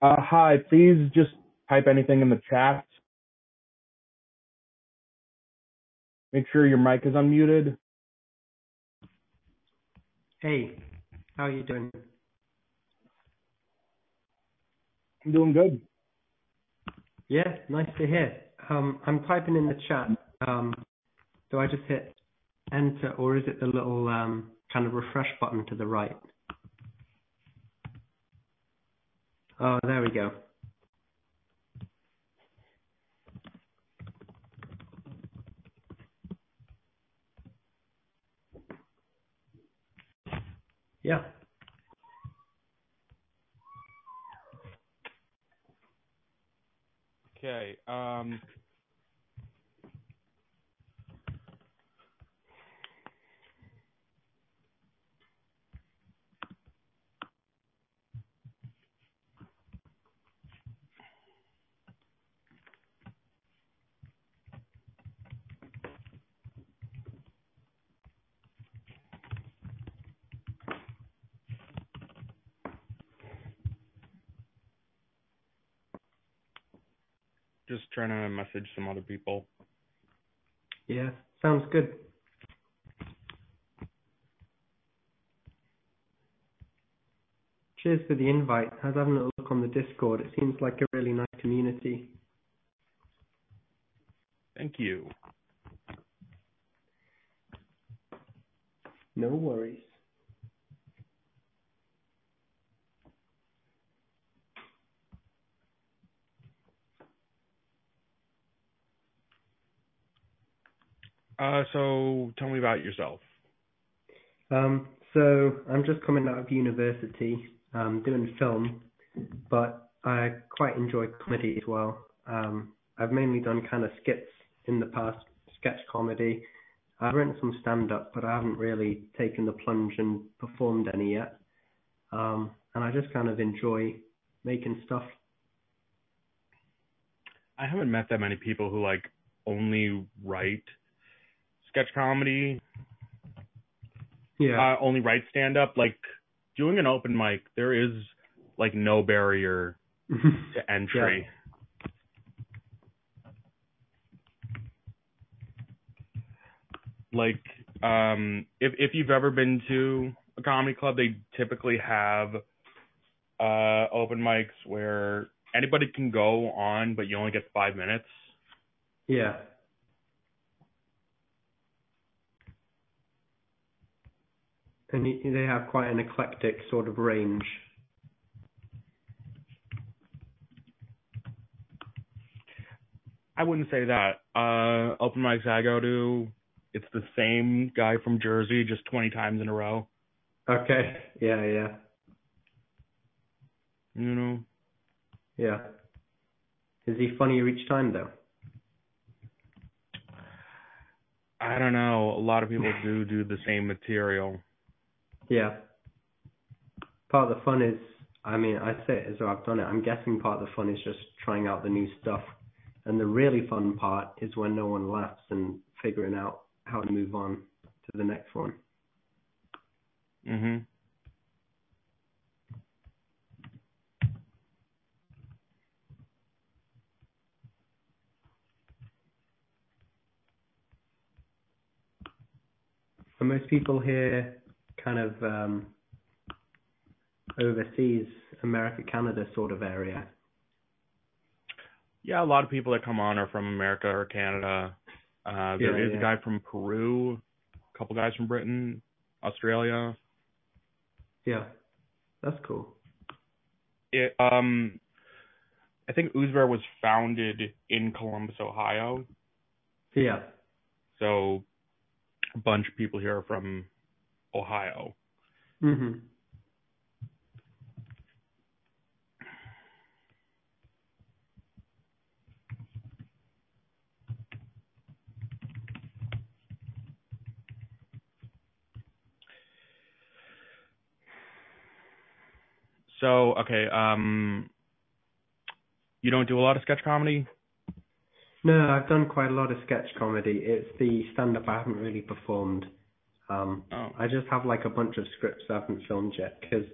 Uh, hi, please just type anything in the chat. Make sure your mic is unmuted. Hey, how are you doing? I'm doing good. Yeah, nice to hear. Um, I'm typing in the chat. Um, do I just hit enter or is it the little um, kind of refresh button to the right? Oh, there we go. Yeah. Okay. Um, just trying to message some other people. Yeah, sounds good. Cheers for the invite. I was having a look on the Discord. It seems like a really nice community. Thank you. No worries. Uh, so tell me about yourself. Um, so I'm just coming out of university, um, doing film, but I quite enjoy comedy as well. Um, I've mainly done kind of skits in the past, sketch comedy. I've written some stand up, but I haven't really taken the plunge and performed any yet. Um, and I just kind of enjoy making stuff. I haven't met that many people who like only write sketch comedy, Yeah. uh, only write stand up. Like doing an open mic, there is like no barrier to entry. Like um if if you've ever been to a comedy club, they typically have uh open mics where anybody can go on, but you only get five minutes. Yeah. And y- they have quite an eclectic sort of range. I wouldn't say that. Uh open mics I go to, it's the same guy from Jersey just twenty times in a row. Okay. Yeah, yeah, You know? yeah. Is he funnier each time though? I don't know. A lot of people do do the same material. Yeah. Part of the fun is, I mean, I say it as though I've done it. I'm guessing part of the fun is just trying out the new stuff. And the really fun part is when no one laughs and figuring out how to move on to the next one. Mhm. Are most people here kind of um, overseas, America, Canada sort of area? Yeah, a lot of people that come on are from America or Canada. Uh there Yeah, is yeah. a guy from Peru, a couple guys from Britain, Australia. Yeah. That's cool. It um I think Oozbear was founded in Columbus, Ohio. Yeah. So a bunch of people here are from Ohio. Mhm. So, okay, um you don't do a lot of sketch comedy? No, I've done quite a lot of sketch comedy. It's the stand up I haven't really performed. Um, Oh. I just have like a bunch of scripts I haven't filmed yet because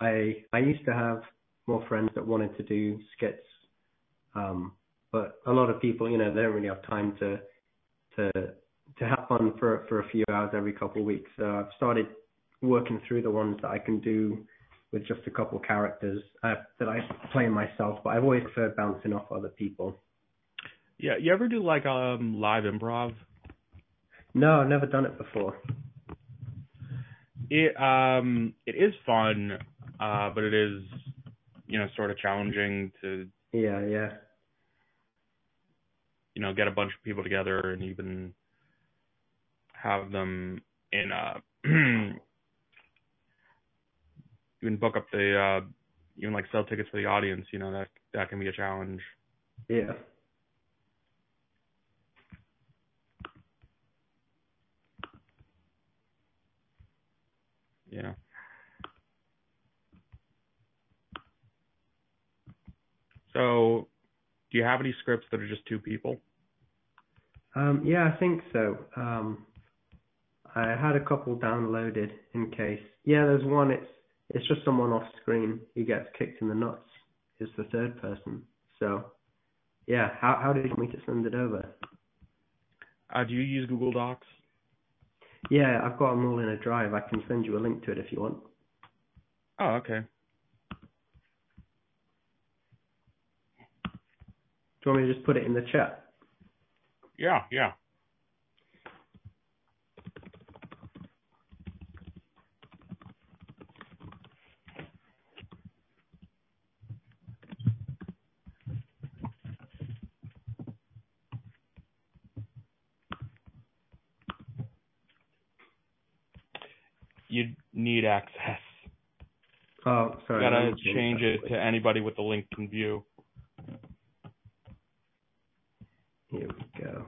I I used to have more friends that wanted to do skits. Um, but a lot of people, you know, they don't really have time to to to have fun for for a few hours every couple of weeks. So I've started working through the ones that I can do with just a couple characters uh, that I play myself. But I've always preferred bouncing off other people. Yeah, you ever do like um live improv? No, I've never done it before. It um it is fun, uh, but it is you know sort of challenging to Yeah, yeah. you know get a bunch of people together and even have them in uh even book up the uh even like sell tickets for the audience. You know that that can be a challenge. Yeah. Yeah. So, do you have any scripts that are just two people? Um, yeah, I think so. Um, I had a couple downloaded in case. Yeah, there's one. It's it's just someone off screen who gets kicked in the nuts. Is the third person. So, yeah. How how did you want me to send it over? Uh, do you use Google Docs? Yeah, I've got them all in a drive. I can send you a link to it if you want. Oh, okay. Do you want me to just put it in the chat? Yeah, yeah. You need access. Oh, sorry. You gotta change it to anybody with the link can view. Here we go.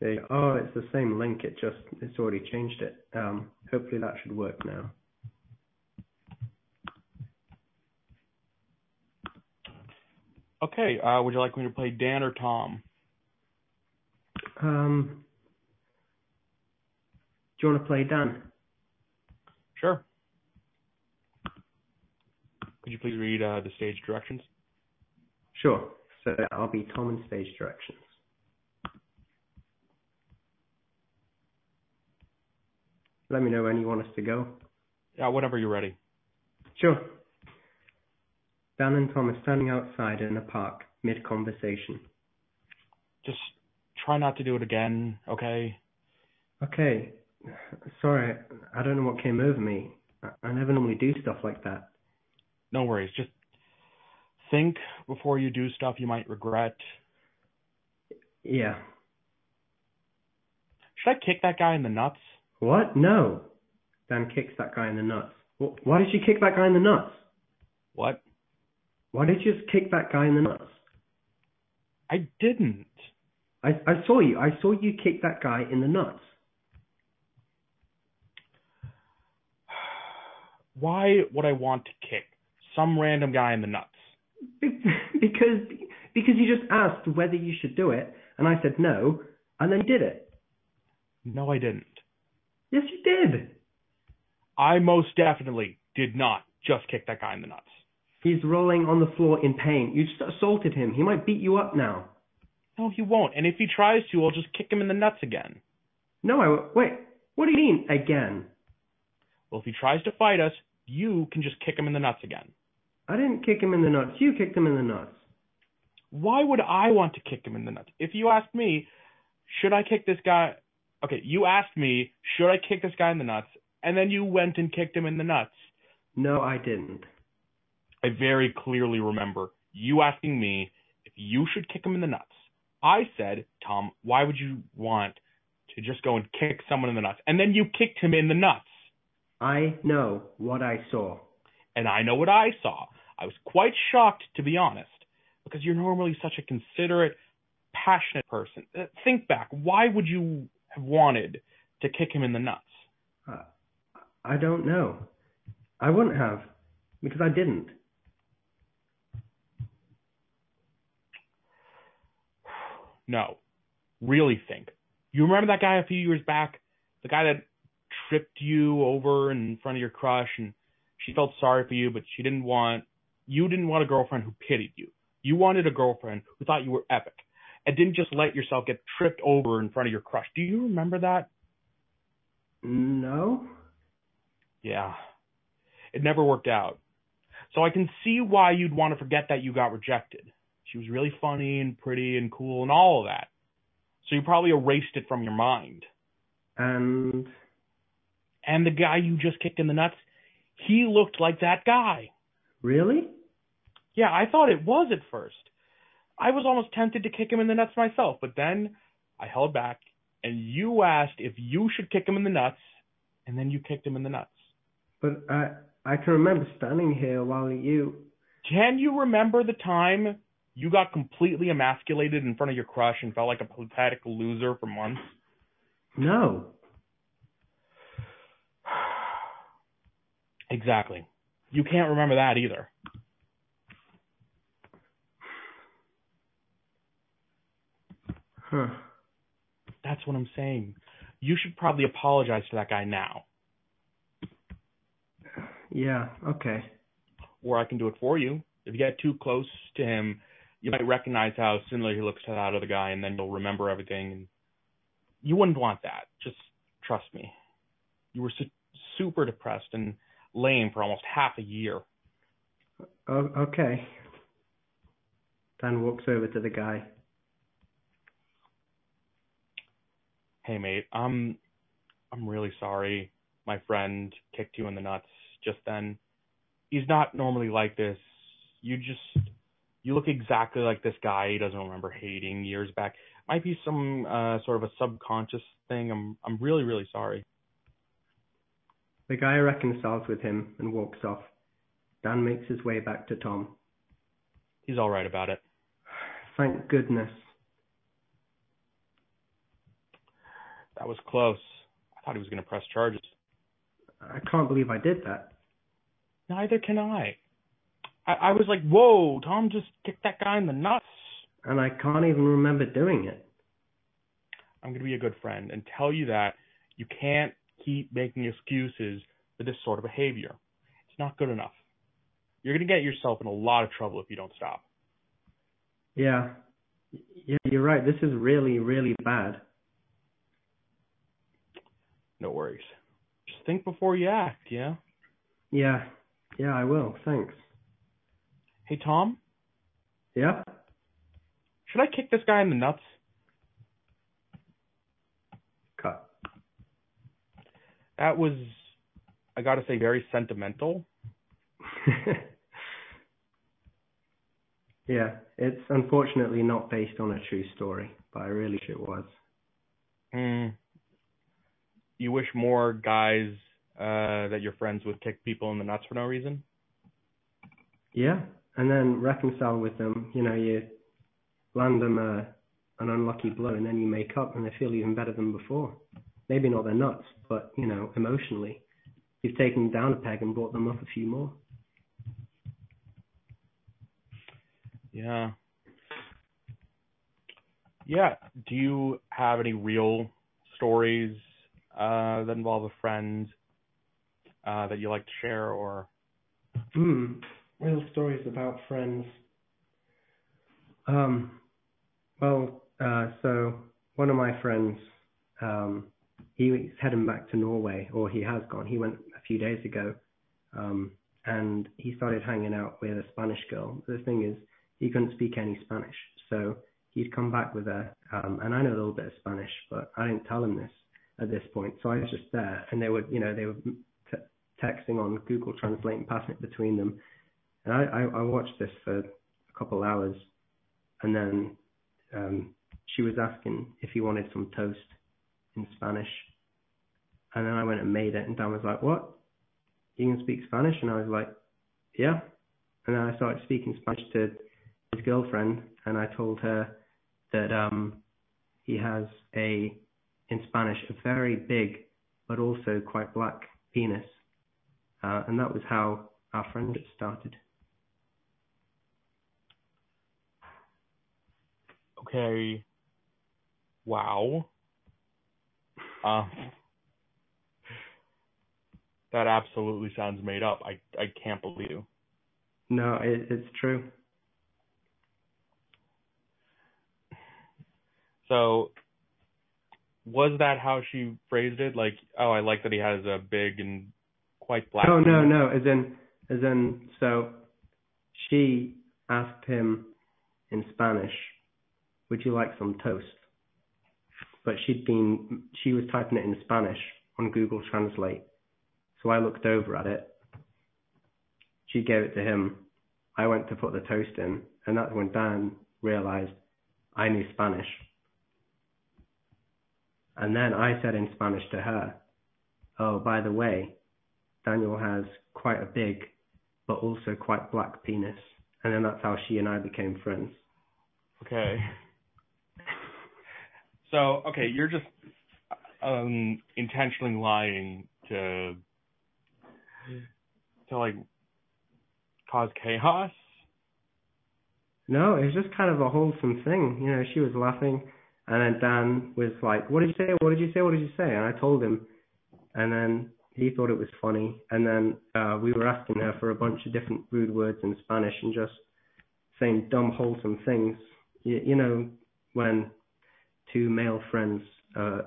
There you. Oh, it's the same link. It just it's already changed it. Um, hopefully that should work now. Okay, uh, would you like me to play Dan or Tom? Um, do you want to play Dan? Sure. Could you please read uh, the stage directions? Sure. So I'll be Tom in stage directions. Let me know when you want us to go. Yeah, whenever you're ready. Sure. Dan and Tom are standing outside in a park, mid conversation. Just try not to do it again, okay? Okay. Sorry, I don't know what came over me. I never normally do stuff like that. No worries. Just think before you do stuff you might regret. Yeah. Should I kick that guy in the nuts? What? No. Dan kicks that guy in the nuts. Why did you kick that guy in the nuts? What? Why did you just kick that guy in the nuts? I didn't. I, I saw you. I saw you kick that guy in the nuts. Why would I want to kick some random guy in the nuts? Because because you just asked whether you should do it, and I said no, and then you did it. No, I didn't. Yes, you did. I most definitely did not just kick that guy in the nuts. He's rolling on the floor in pain. You just assaulted him. He might beat you up now. No, he won't. And if he tries to, I'll just kick him in the nuts again. No, I w- wait. What do you mean again? Well, if he tries to fight us, you can just kick him in the nuts again. I didn't kick him in the nuts. You kicked him in the nuts. Why would I want to kick him in the nuts? If you asked me, should I kick this guy? Okay, you asked me, should I kick this guy in the nuts? And then you went and kicked him in the nuts. No, I didn't. I very clearly remember you asking me if you should kick him in the nuts. I said, Tom, why would you want to just go and kick someone in the nuts? And then you kicked him in the nuts. I know what I saw. And I know what I saw. I was quite shocked, to be honest, because you're normally such a considerate, passionate person. Uh, think back. Why would you have wanted to kick him in the nuts? Uh, I don't know. I wouldn't have, because I didn't. No. Really think. You remember that guy a few years back? The guy that tripped you over in front of your crush and she felt sorry for you, but she didn't want you didn't want a girlfriend who pitied you. You wanted a girlfriend who thought you were epic and didn't just let yourself get tripped over in front of your crush. Do you remember that? No. Yeah. It never worked out. So I can see why you'd want to forget that you got rejected. She was really funny and pretty and cool and all of that. So you probably erased it from your mind. And and the guy you just kicked in the nuts, he looked like that guy. Really? Yeah, I thought it was at first. I was almost tempted to kick him in the nuts myself, but then I held back and you asked if you should kick him in the nuts, and then you kicked him in the nuts. But I I can remember standing here while you Can you remember the time you got completely emasculated in front of your crush and felt like a pathetic loser for months? No. Exactly. You can't remember that either. Huh. That's what I'm saying. You should probably apologize to that guy now. Yeah, okay. Or I can do it for you. If you get too close to him, you might recognize how similar he looks to that other guy, and then you'll remember everything. And you wouldn't want that. Just trust me. You were su- super depressed and lame for almost half a year. Oh, okay. Dan walks over to the guy. Hey mate, I'm I'm really sorry. My friend kicked you in the nuts just then. He's not normally like this. You just you look exactly like this guy he doesn't remember hating years back. Might be some uh sort of a subconscious thing. I'm I'm really really sorry. The guy reconciles with him and walks off. Dan makes his way back to Tom. He's all right about it. Thank goodness. That was close. I thought he was going to press charges. I can't believe I did that. Neither can I. I, I was like, whoa, Tom just kicked that guy in the nuts. And I can't even remember doing it. I'm going to be a good friend and tell you that you can't keep making excuses for this sort of behavior. It's not good enough. You're going to get yourself in a lot of trouble if you don't stop. Yeah. Yeah, you're right. This is really, really bad. No worries. Just think before you act, yeah? Yeah. Yeah, I will. Thanks. Hey, Tom? Yeah? Should I kick this guy in the nuts? Cut. That was, I gotta say, very sentimental. yeah, it's unfortunately not based on a true story, but I really wish it was. Hmm. You wish more guys uh, that you're friends with kick people in the nuts for no reason? Yeah, and then reconcile with them. You know, you land them a, an unlucky blow, and then you make up, and they feel even better than before. Maybe not their nuts, but you know, emotionally, you've taken them down a peg and brought them up a few more. Yeah. Yeah. Do you have any real stories uh, that involve a friend uh, that you like to share, or? Hmm. Real stories about friends. Um. Well, uh, so one of my friends, um, he's heading back to Norway, or he has gone. He went a few days ago, um, and he started hanging out with a Spanish girl. The thing is, he couldn't speak any Spanish, so he'd come back with her. Um, and I know a little bit of Spanish, but I didn't tell him this at this point. So I was just there, and they were, you know, they were texting on Google Translate and passing it between them. And I watched this for a couple hours, and then um, she was asking if he wanted some toast in Spanish, and then I went and made it, and Dan was like, "What?" you can speak Spanish? And I was like, yeah. And then I started speaking Spanish to his girlfriend, and I told her that um, he has a, in Spanish, a very big but also quite black penis. Uh, and that was how our friendship started. Okay. Wow. Um, that absolutely sounds made up. I I can't believe you. No, it, it's true. So, was that how she phrased it? Like, oh, I like that he has a big and quite black. Oh no, no, as in, as in, so she asked him in Spanish, "Would you like some toast?" But she'd been, she was typing it in Spanish on Google Translate, so I looked over at it. She gave it to him. I went to put the toast in, and that's when Dan realized I knew Spanish. And then I said in Spanish to her, Oh, by the way, Daniel has quite a big, but also quite black penis. And then that's how she and I became friends. Okay. So, okay, you're just um intentionally lying to to like cause chaos? No, it was just kind of a wholesome thing. You know, she was laughing, and then Dan was like, "What did you say? What did you say? What did you say?" And I told him, and then he thought it was funny. And then uh, we were asking her for a bunch of different rude words in Spanish and just saying dumb, wholesome things. You, you know, when two male friends uh,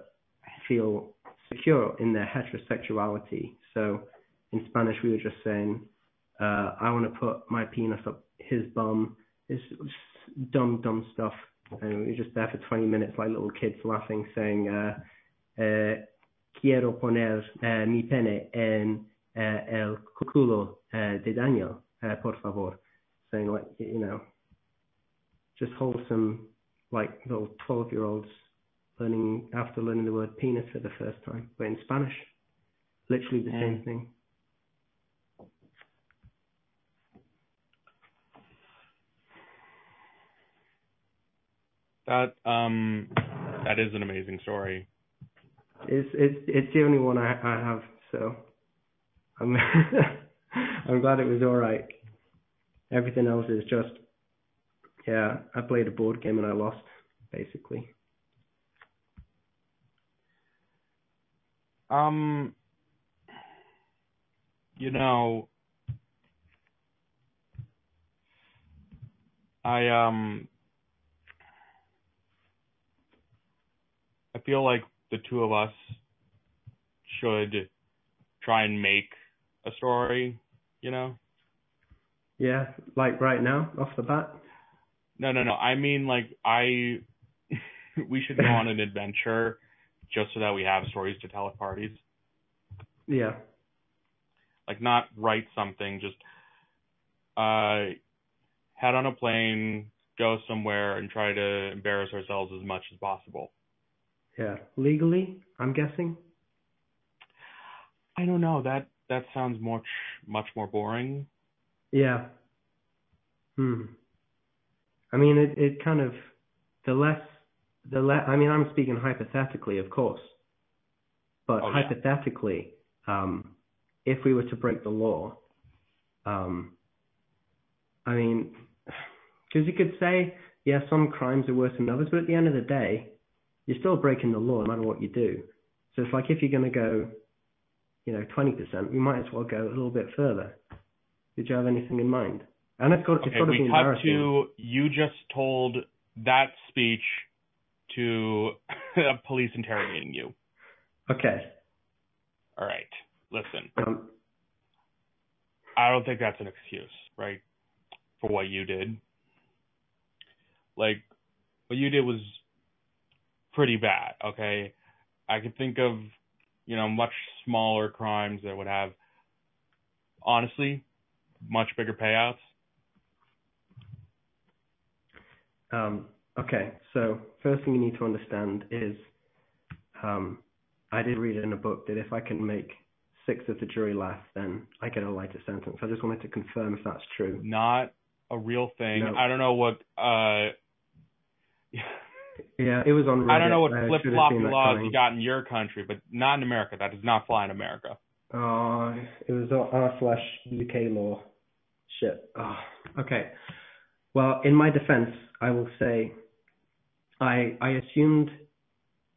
feel secure in their heterosexuality. So in Spanish, we were just saying, uh, I want to put my penis up his bum. It's dumb, dumb stuff. And we were just there for 20 minutes like little kids laughing, saying, uh, uh, quiero poner uh, mi pene en uh, el culo uh, de Daniel, uh, por favor. Saying like, you know, just wholesome, like little 12 year olds learning, after learning the word penis for the first time, but in Spanish. Literally the same thing. That um that is an amazing story. It's it's it's the only one I I have, so I'm I'm glad it was all right. Everything else is just yeah, I played a board game and I lost basically. Um you know I feel like the two of us should try and make a story, you know? Yeah, like right now, off the bat. No, no, no. I mean like I we should go on an adventure just so that we have stories to tell at parties. Yeah. Like not write something, just uh head on a plane, go somewhere and try to embarrass ourselves as much as possible. Yeah. Legally, I'm guessing. I don't know. That that sounds much much more boring. Yeah. Hmm. I mean, it it kind of the less the less. I mean, I'm speaking hypothetically, of course, but Oh, yeah. hypothetically, um, if we were to break the law, um, I mean, because you could say, yeah, some crimes are worse than others, but at the end of the day, you're still breaking the law no matter what you do. So it's like if you're going to go, you know, 20%, we might as well go a little bit further. Did you have anything in mind? And it's got, it's Okay, got to be embarrassing. to you just told that speech to a police interrogating you. Okay. All right. Listen, Um, I don't think that's an excuse, right? For what you did. Like what you did was pretty bad, okay? I could think of, you know, much smaller crimes that would have honestly much bigger payouts. Um, okay, so first thing you need to understand is um, I did read in a book that if I can make six of the jury laugh, then I get a lighter sentence. I just wanted to confirm if that's true. Not a real thing. No. I don't know what. uh Yeah, it was on Reddit. I don't know what flip should have floppy laws you got in your country, but not in America. That does not fly in America. Oh, it was r slash UK law. Shit. Oh, okay. Well, in my defense, I will say, I I assumed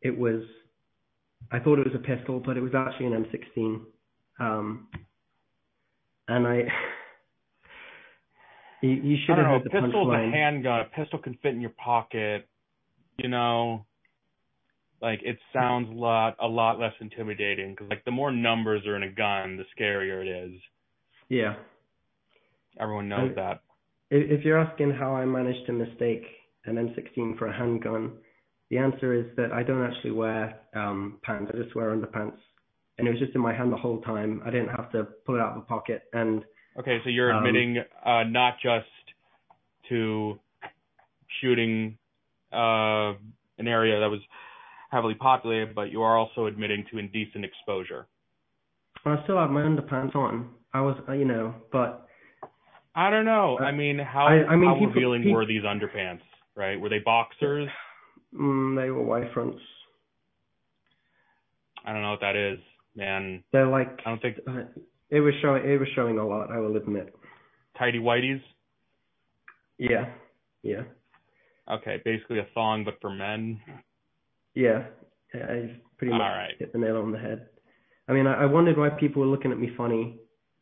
it was, I thought it was a pistol, but it was actually an M16. Um, and I, you, you I should don't have know. A pistol's a handgun. A pistol can fit in your pocket. You know, like it sounds a lot a lot less intimidating because like the more numbers are in a gun, the scarier it is. Yeah. Everyone knows I- that. If you're asking how I managed to mistake an M16 for a handgun, the answer is that I don't actually wear um, pants. I just wear underpants, and it was just in my hand the whole time. I didn't have to pull it out of the pocket. And Okay, so you're Um, admitting uh, not just to shooting uh, an area that was heavily populated, but you are also admitting to indecent exposure. I still had my underpants on. I was, uh, you know, but I don't know. Uh, I mean, how I- I mean, how people- revealing peop- were these underpants? Right? Were they boxers? mm, they were white fronts. I don't know what that is, man. They're like, I don't think uh, it was showing. It was showing a lot. I will admit. tidy whities. Yeah, yeah, Okay, basically a thong, but for men. yeah. I pretty much All right. hit the nail on the head. I mean, I, I wondered why people were looking at me funny,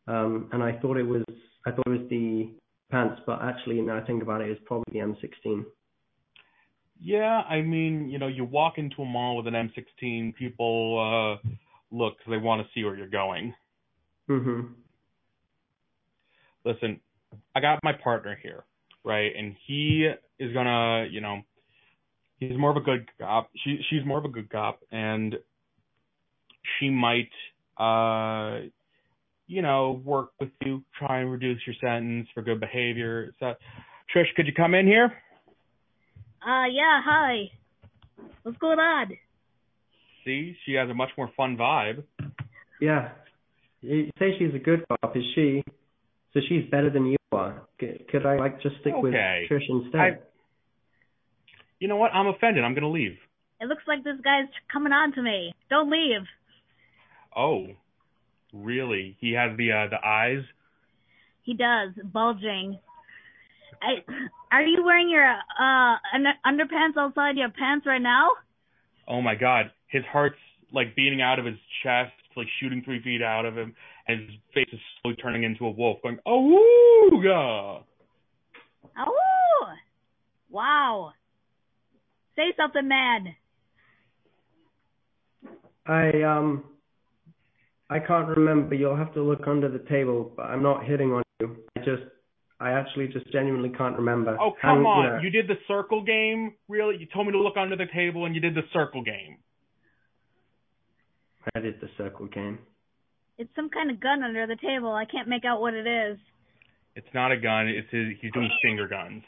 um, and I thought it was I thought it was the pants, but actually, now I think about it, it's probably the M16. Yeah, I mean, you know, you walk into a mall with an M16, people uh look they want to see where you're going. Mhm. Listen, I got my partner here, right? And he is gonna, you know, he's more of a good cop. She she's more of a good cop, and she might, uh, you know, work with you, try and reduce your sentence for good behavior. So, Trish, could you come in here? Uh, yeah, hi. What's going on? See, she has a much more fun vibe. Yeah. You say she's a good cop, is she? So she's better than you are. Could I like just stick with Trish instead? I- You know what? I'm offended. I'm gonna leave. It looks like this guy's coming on to me. Don't leave. Oh, really? He has the uh, the eyes. He does, bulging. I, are you wearing your uh underpants outside your pants right now? Oh my God, his heart's like beating out of his chest, like shooting three feet out of him, and his face is slowly turning into a wolf, going "Awooga!" Oh, wow. Say something, man. I um I can't remember. You'll have to look under the table, but I'm not hitting on you. I just I actually just genuinely can't remember. Oh How- come you on! know, You did the circle game, really? You told me to look under the table, and you did the circle game. I did the circle game. It's some kind of gun under the table. I can't make out what it is. It's not a gun. It's his, he's doing finger guns.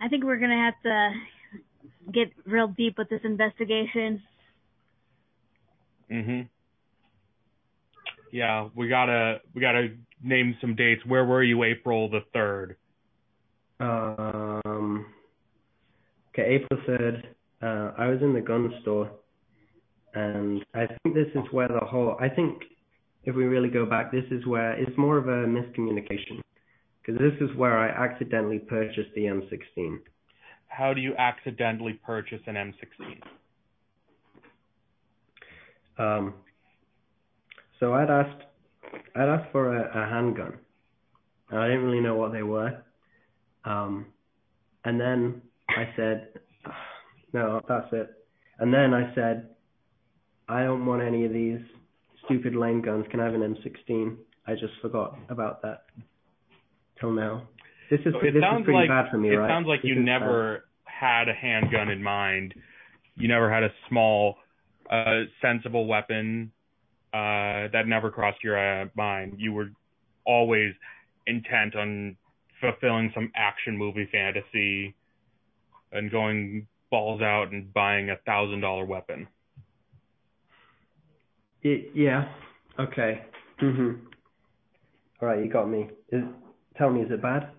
I think we're gonna have to get real deep with this investigation. Mhm. Yeah, we gotta we gotta name some dates. Where were you April the third? Um. Okay, April third. Uh, I was in the gun store, and I think this is where the whole. I think if we really go back, this is where it's more of a miscommunication, because this is where I accidentally purchased the M16. How do you accidentally purchase an M16? Um. So I'd asked, I'd asked for a, a handgun. And I didn't really know what they were. Um, and then I said, no, that's it. And then I said, I don't want any of these stupid lame guns. Can I have an M16? I just forgot about that till now. This is So this it is sounds pretty like bad for me, it right? sounds like you never had a handgun in mind. You never had a small, uh, sensible weapon uh, that never crossed your uh, mind. You were always intent on fulfilling some action movie fantasy and going balls out and buying a thousand dollar weapon. It, yeah. Okay. Mhm. All right, you got me. Tell me, is it bad?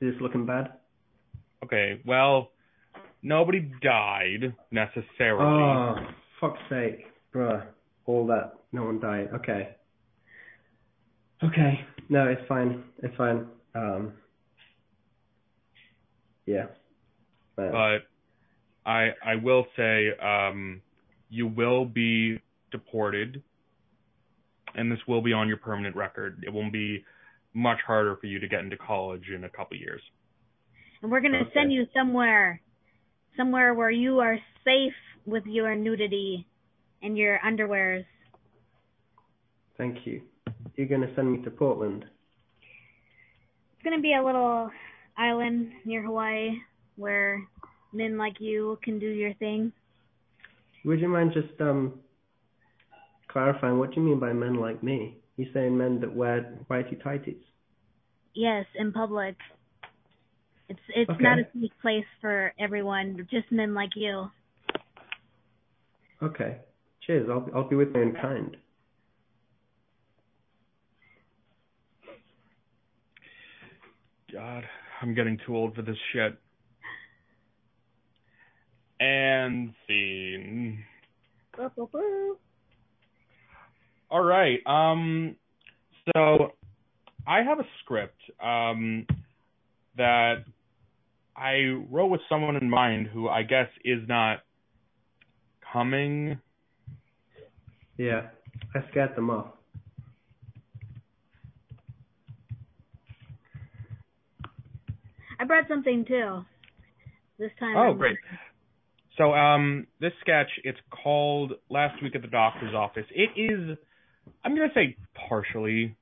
Is this looking bad? Okay, well, nobody died necessarily. Oh, fuck's sake, bruh. All that, no one died. Okay. Okay. No, it's fine. It's fine. Um. Yeah. Man. but I I will say um, you will be deported, and this will be on your permanent record. It won't be much harder for you to get into college in a couple years. And we're gonna Okay. send you somewhere, somewhere where you are safe with your nudity and your underwears. Thank you. You're gonna send me to Portland. It's gonna be a little island near Hawaii where men like you can do your thing. Would you mind just um clarifying what do you mean by men like me? You saying men that wear whitey tighties? Yes, in public. It's it's Okay. not a safe place for everyone, just men like you. Okay. Cheers. I'll I'll be with my own kind. God, I'm getting too old for this shit. And scene. All right. Um, so I have a script um, that I wrote with someone in mind who I guess is not coming. Yeah. I scat them off. I brought something too. This time. Oh, I'm- great. So um, this sketch, it's called Last Week at the Doctor's Office. It is, I'm going to say partially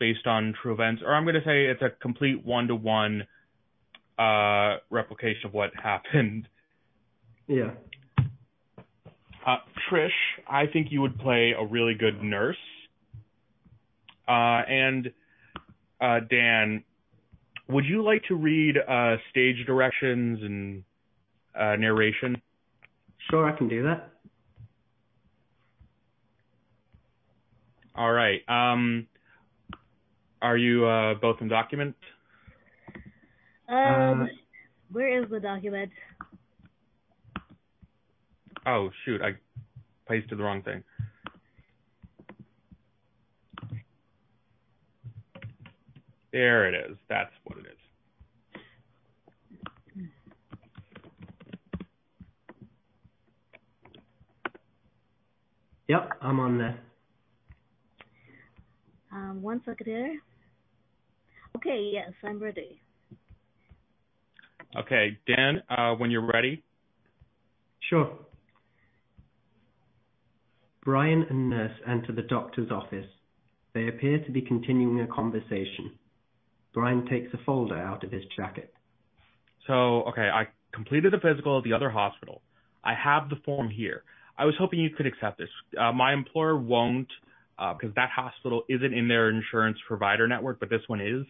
based on true events, or I'm going to say it's a complete one-to-one uh, replication of what happened. Yeah. Uh, Trish, I think you would play a really good nurse. Uh, and uh, Dan, would you like to read uh, stage directions and uh, narration? Sure, I can do that. All right. Um, are you uh, both in document? Um, Uh, where is the document? Oh shoot, I pasted the wrong thing. There it is. That's what it is. Yep, I'm on there. Um, one second here. Okay, yes, I'm ready. Okay, Dan, uh, when you're ready. Sure. Brian and Nurse enter the doctor's office. They appear to be continuing a conversation. Brian takes a folder out of his jacket. So, okay, I completed the physical at the other hospital. I have the form here. I was hoping you could accept this. Uh, my employer won't, Um, because that hospital isn't in their insurance provider network, but this one is.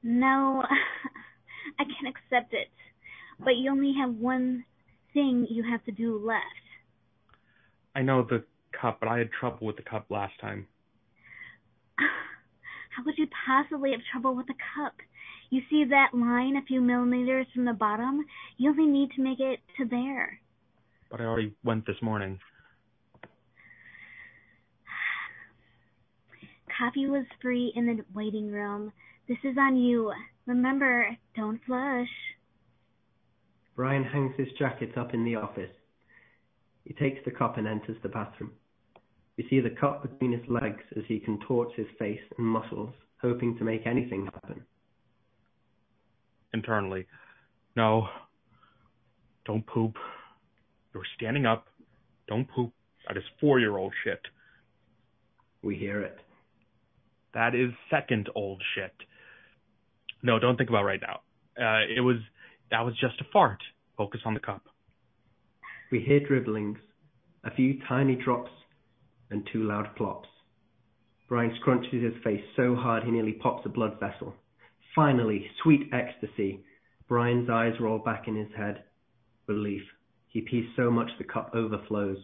No, I can't accept it. But you only have one thing you have to do left. I know the cup, but I had trouble with the cup last time. How would you possibly have trouble with the cup? You see that line a few millimeters from the bottom? You only need to make it to there. But I already went this morning. Coffee was free in the waiting room. This is on you. Remember, don't flush. Brian hangs his jacket up in the office. He takes the cup and enters the bathroom. We see the cup between his legs as he contorts his face and muscles, hoping to make anything happen. internally. No. Don't poop. You're standing up. Don't poop. That is four year old shit. We hear it. That is second old shit. No, don't think about right now. Uh, it was, that was just a fart. Focus on the cup. We hear dribblings, a few tiny drops, and two loud plops. Brian scrunches his face so hard he nearly pops a blood vessel. Finally, sweet ecstasy. Brian's eyes roll back in his head. Relief. He pees so much the cup overflows.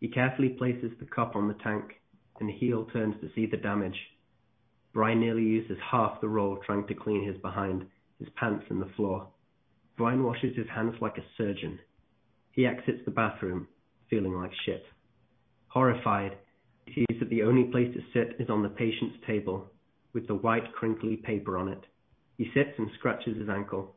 He carefully places the cup on the tank, and heel turns to see the damage. Brian nearly uses half the roll trying to clean his behind, his pants and the floor. Brian washes his hands like a surgeon. He exits the bathroom, feeling like shit. Horrified, he sees that the only place to sit is on the patient's table, with the white crinkly paper on it. He sits and scratches his ankle.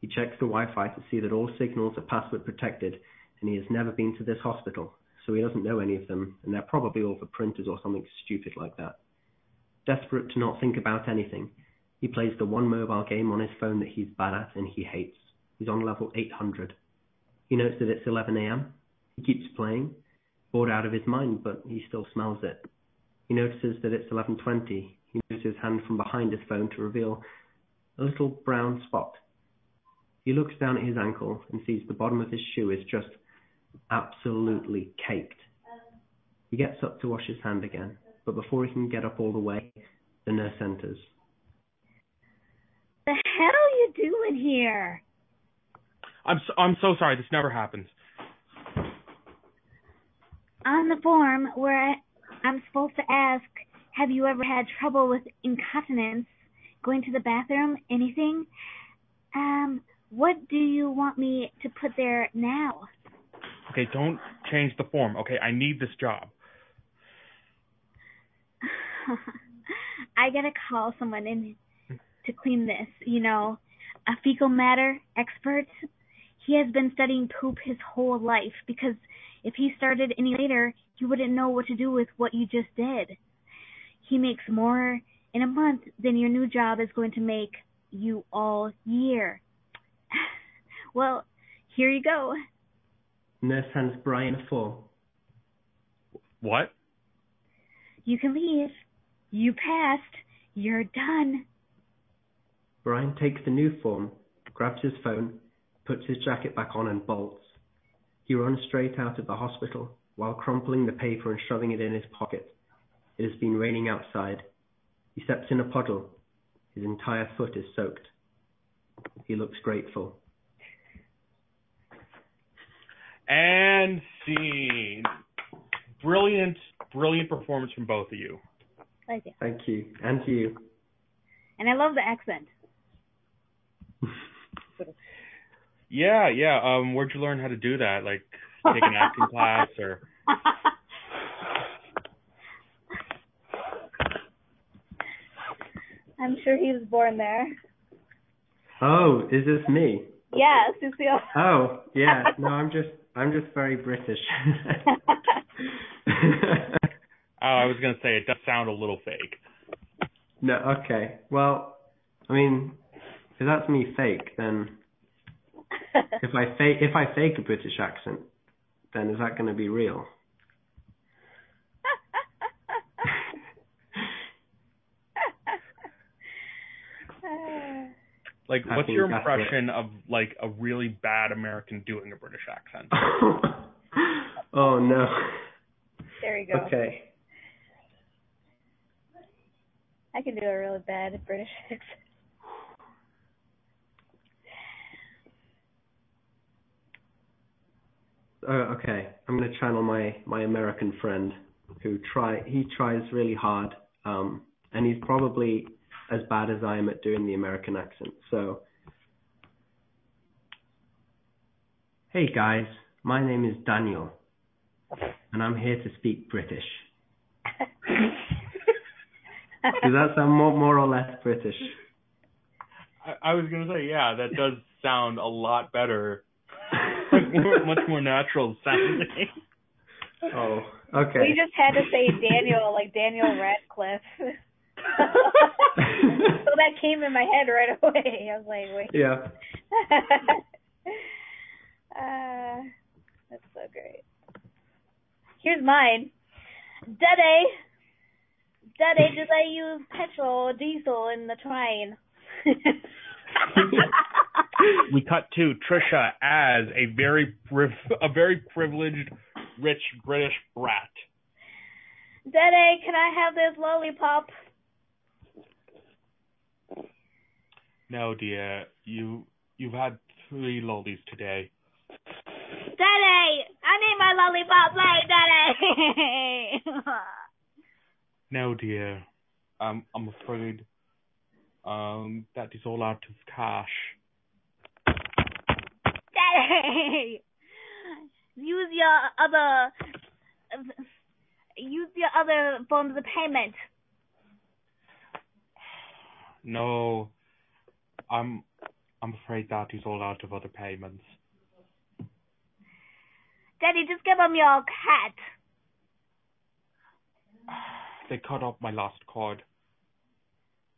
He checks the Wi-Fi to see that all signals are password protected, and he has never been to this hospital, so he doesn't know any of them, and they're probably all for printers or something stupid like that. Desperate to not think about anything, he plays the one mobile game on his phone that he's bad at and he hates. He's on level 800. He notes that it's 11 a.m. He keeps playing, bored out of his mind, but he still smells it. He notices that it's 11.20. He moves his hand from behind his phone to reveal a little brown spot. He looks down at his ankle and sees the bottom of his shoe is just absolutely caked. He gets up to wash his hand again, but before he can get up all the way, the nurse enters. The hell are you doing here? I'm so, I'm so sorry. This never happens. On the form where I, I'm supposed to ask, have you ever had trouble with incontinence, going to the bathroom, anything? Um, what do you want me to put there now? Okay, don't change the form. Okay, I need this job. I gotta call someone in to clean this. You know, a fecal matter expert. He has been studying poop his whole life because if he started any later, he wouldn't know what to do with what you just did. He makes more in a month than your new job is going to make you all year. well, here you go. Nurse hands Brian a form. What? You can leave. You passed. You're done. Brian takes the new form, grabs his phone, puts his jacket back on and bolts. He runs straight out of the hospital while crumpling the paper and shoving it in his pocket. It has been raining outside. He steps in a puddle. His entire foot is soaked. He looks grateful. And scene. Brilliant, brilliant performance from both of you. Thank you. Thank you. And you. And I love the accent. Yeah, yeah. Um, where'd you learn how to do that? Like take an acting class or? I'm sure he was born there. Oh, is this me? Yes, Lucille. Oh, yeah. No, I'm just I'm just very British. Oh, I was gonna say it does sound a little fake. no, okay. Well, I mean, if that's me fake, then if I fake if I fake a British accent, then is that going to be real? Like, I what's your that's impression of like a really bad American doing a British accent? oh no. there you go. Okay. I can do a really bad British accent. Uh, okay, I'm gonna channel my my American friend who try he tries really hard, um, and he's probably as bad as I am at doing the American accent. So, hey guys, my name is Daniel, and I'm here to speak British. Does that sound more more or less British? I, I was gonna say, yeah, that does sound a lot better, much more natural sounding. Oh, okay. We just had to say Daniel, like Daniel Radcliffe. so that came in my head right away. I was like, wait. yeah. uh, that's so great. Here's mine. Daddy, Daddy, did I use petrol or diesel in the train? we cut to Trisha as a very priv- a very privileged, rich British brat. Daddy, can I have this lollipop? No, dear, you You've had three lollies today. Daddy, I need my lollipop plate, Daddy. No, dear. Um, I'm afraid um, that is all out of cash. Daddy, use your other, use your other forms of payment. No, I'm I'm afraid that is all out of other payments. Daddy, just give him your cat. They cut off my last card.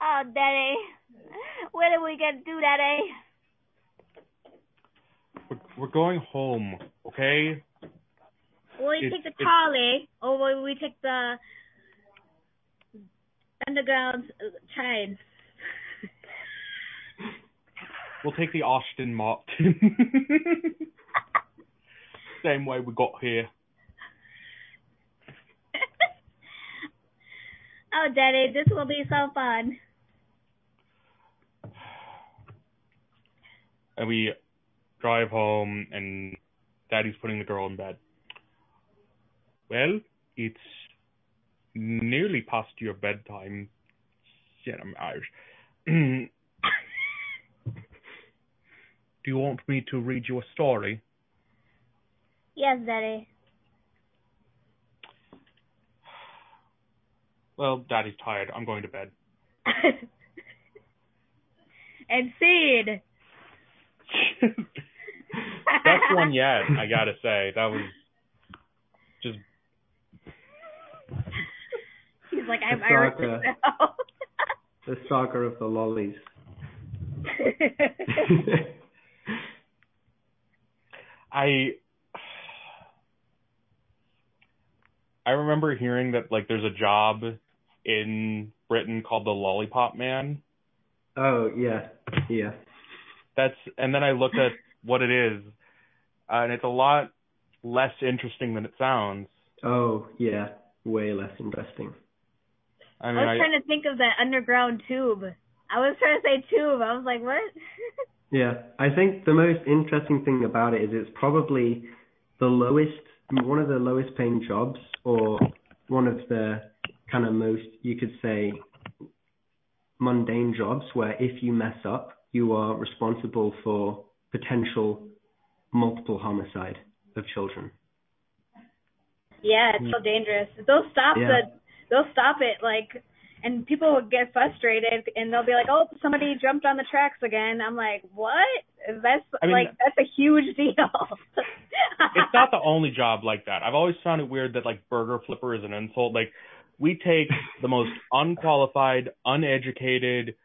Oh, Daddy, where did we get to, do, Daddy? We're, we're going home, okay? Will we It's- take the trolley, or will we take the underground uh, train? We'll take the Aston Martin. Same way we got here. Oh, Daddy, this will be so fun. And we drive home, and Daddy's putting the girl in bed. Well, it's nearly past your bedtime. Shit, I'm Irish. Do you want me to read you a story? Yes, Daddy. Well, Daddy's tired. I'm going to bed. and seed. Best one yet, I gotta say. That was just He's like, I'm The Irish now. The saga of the lollies. I I remember hearing that like there's a job in Britain called the Lollipop Man. oh yeah, yeah. That's and then I looked at what it is, uh, and it's a lot less interesting than it sounds. Oh yeah, way less interesting. I I was I, trying to think of that underground tube. I was trying to say tube. I was like, what? Yeah, I think the most interesting thing about it is it's probably the lowest, one of the lowest paying jobs, or one of the kind of most, you could say, mundane jobs where if you mess up, you are responsible for potential multiple homicide of children. yeah, it's so mm. dangerous. They'll stop Yeah. the, they'll stop it like, and people would get frustrated and they'll be like, oh, somebody jumped on the tracks again. I'm like, what? That's I mean- like that's a huge deal. it's not the only job like that. I've always found it weird that like burger flipper is an insult. Like we take the most unqualified, uneducated,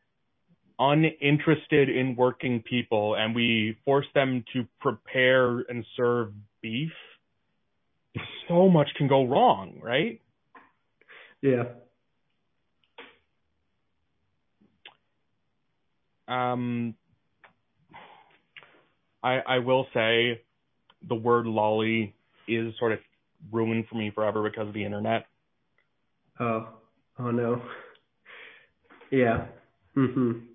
uninterested in working people and we force them to prepare and serve beef. So much can go wrong, right? Yeah. I I will say the word lolly is sort of ruined for me forever because of the internet. Oh, oh no. Yeah. Mhm.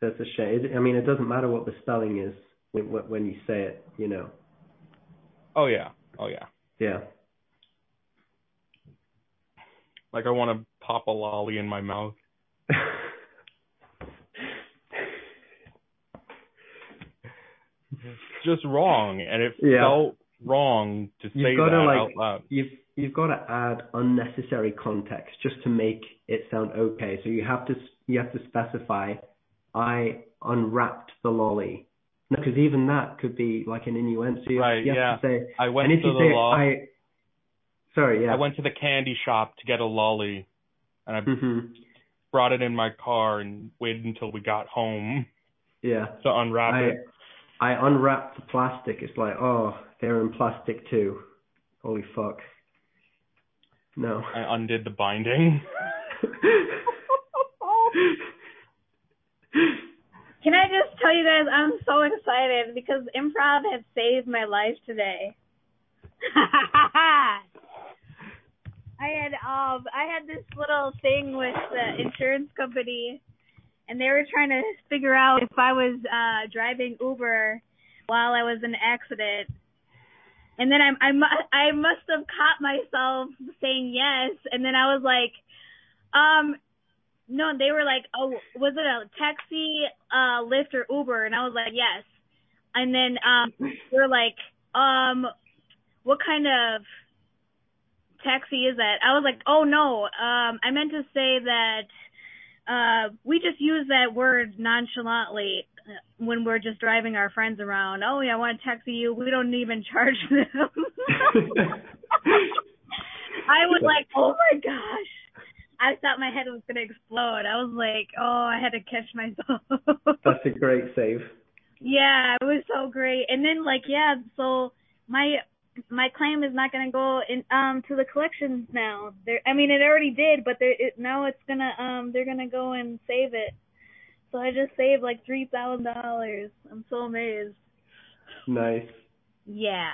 That's a shame. I mean, it doesn't matter what the spelling is when you say it, you know. Oh yeah. Oh yeah. Yeah. Like I want to pop a lolly in my mouth. It's just wrong, and it Yeah. felt wrong to You've say that like- out loud. you've you've got to add unnecessary context just to make it sound okay. So you have to you have to specify, I unwrapped the lolly. No, because even that could be like an innuendo. So you, Right, yeah. to say, I went and if to you the say. I, sorry, yeah. I went to the candy shop to get a lolly, and I hmm brought it in my car and waited until we got home Yeah. to unwrap I it. I unwrapped the plastic. It's like, oh, they're in plastic too. Holy fuck. No. I undid the binding. Can I just tell you guys, I'm so excited because improv has saved my life today. I had um I had this little thing with the insurance company and they were trying to figure out if I was uh driving Uber while I was in an accident. And then I I, I must have caught myself saying yes, and then I was like, um, no. They were like, oh, was it a taxi, uh, Lyft or Uber? And I was like, yes. And then um, they were like, um, what kind of taxi is that? I was like, oh no, um, I meant to say that uh, we just use that word nonchalantly uh, when we're just driving our friends around. Oh yeah, I want to text you. We don't even charge them. I was like, oh my gosh. I thought my head was gonna explode. I was like, oh, I had to catch myself. That's a great save. Yeah, it was so great. And then like yeah, so my my claim is not going to go in um to the collections now. There I mean it already did, but there it, now it's going to um they're going to go and save it. So I just saved like $3,000. I'm so amazed. Nice. Yeah.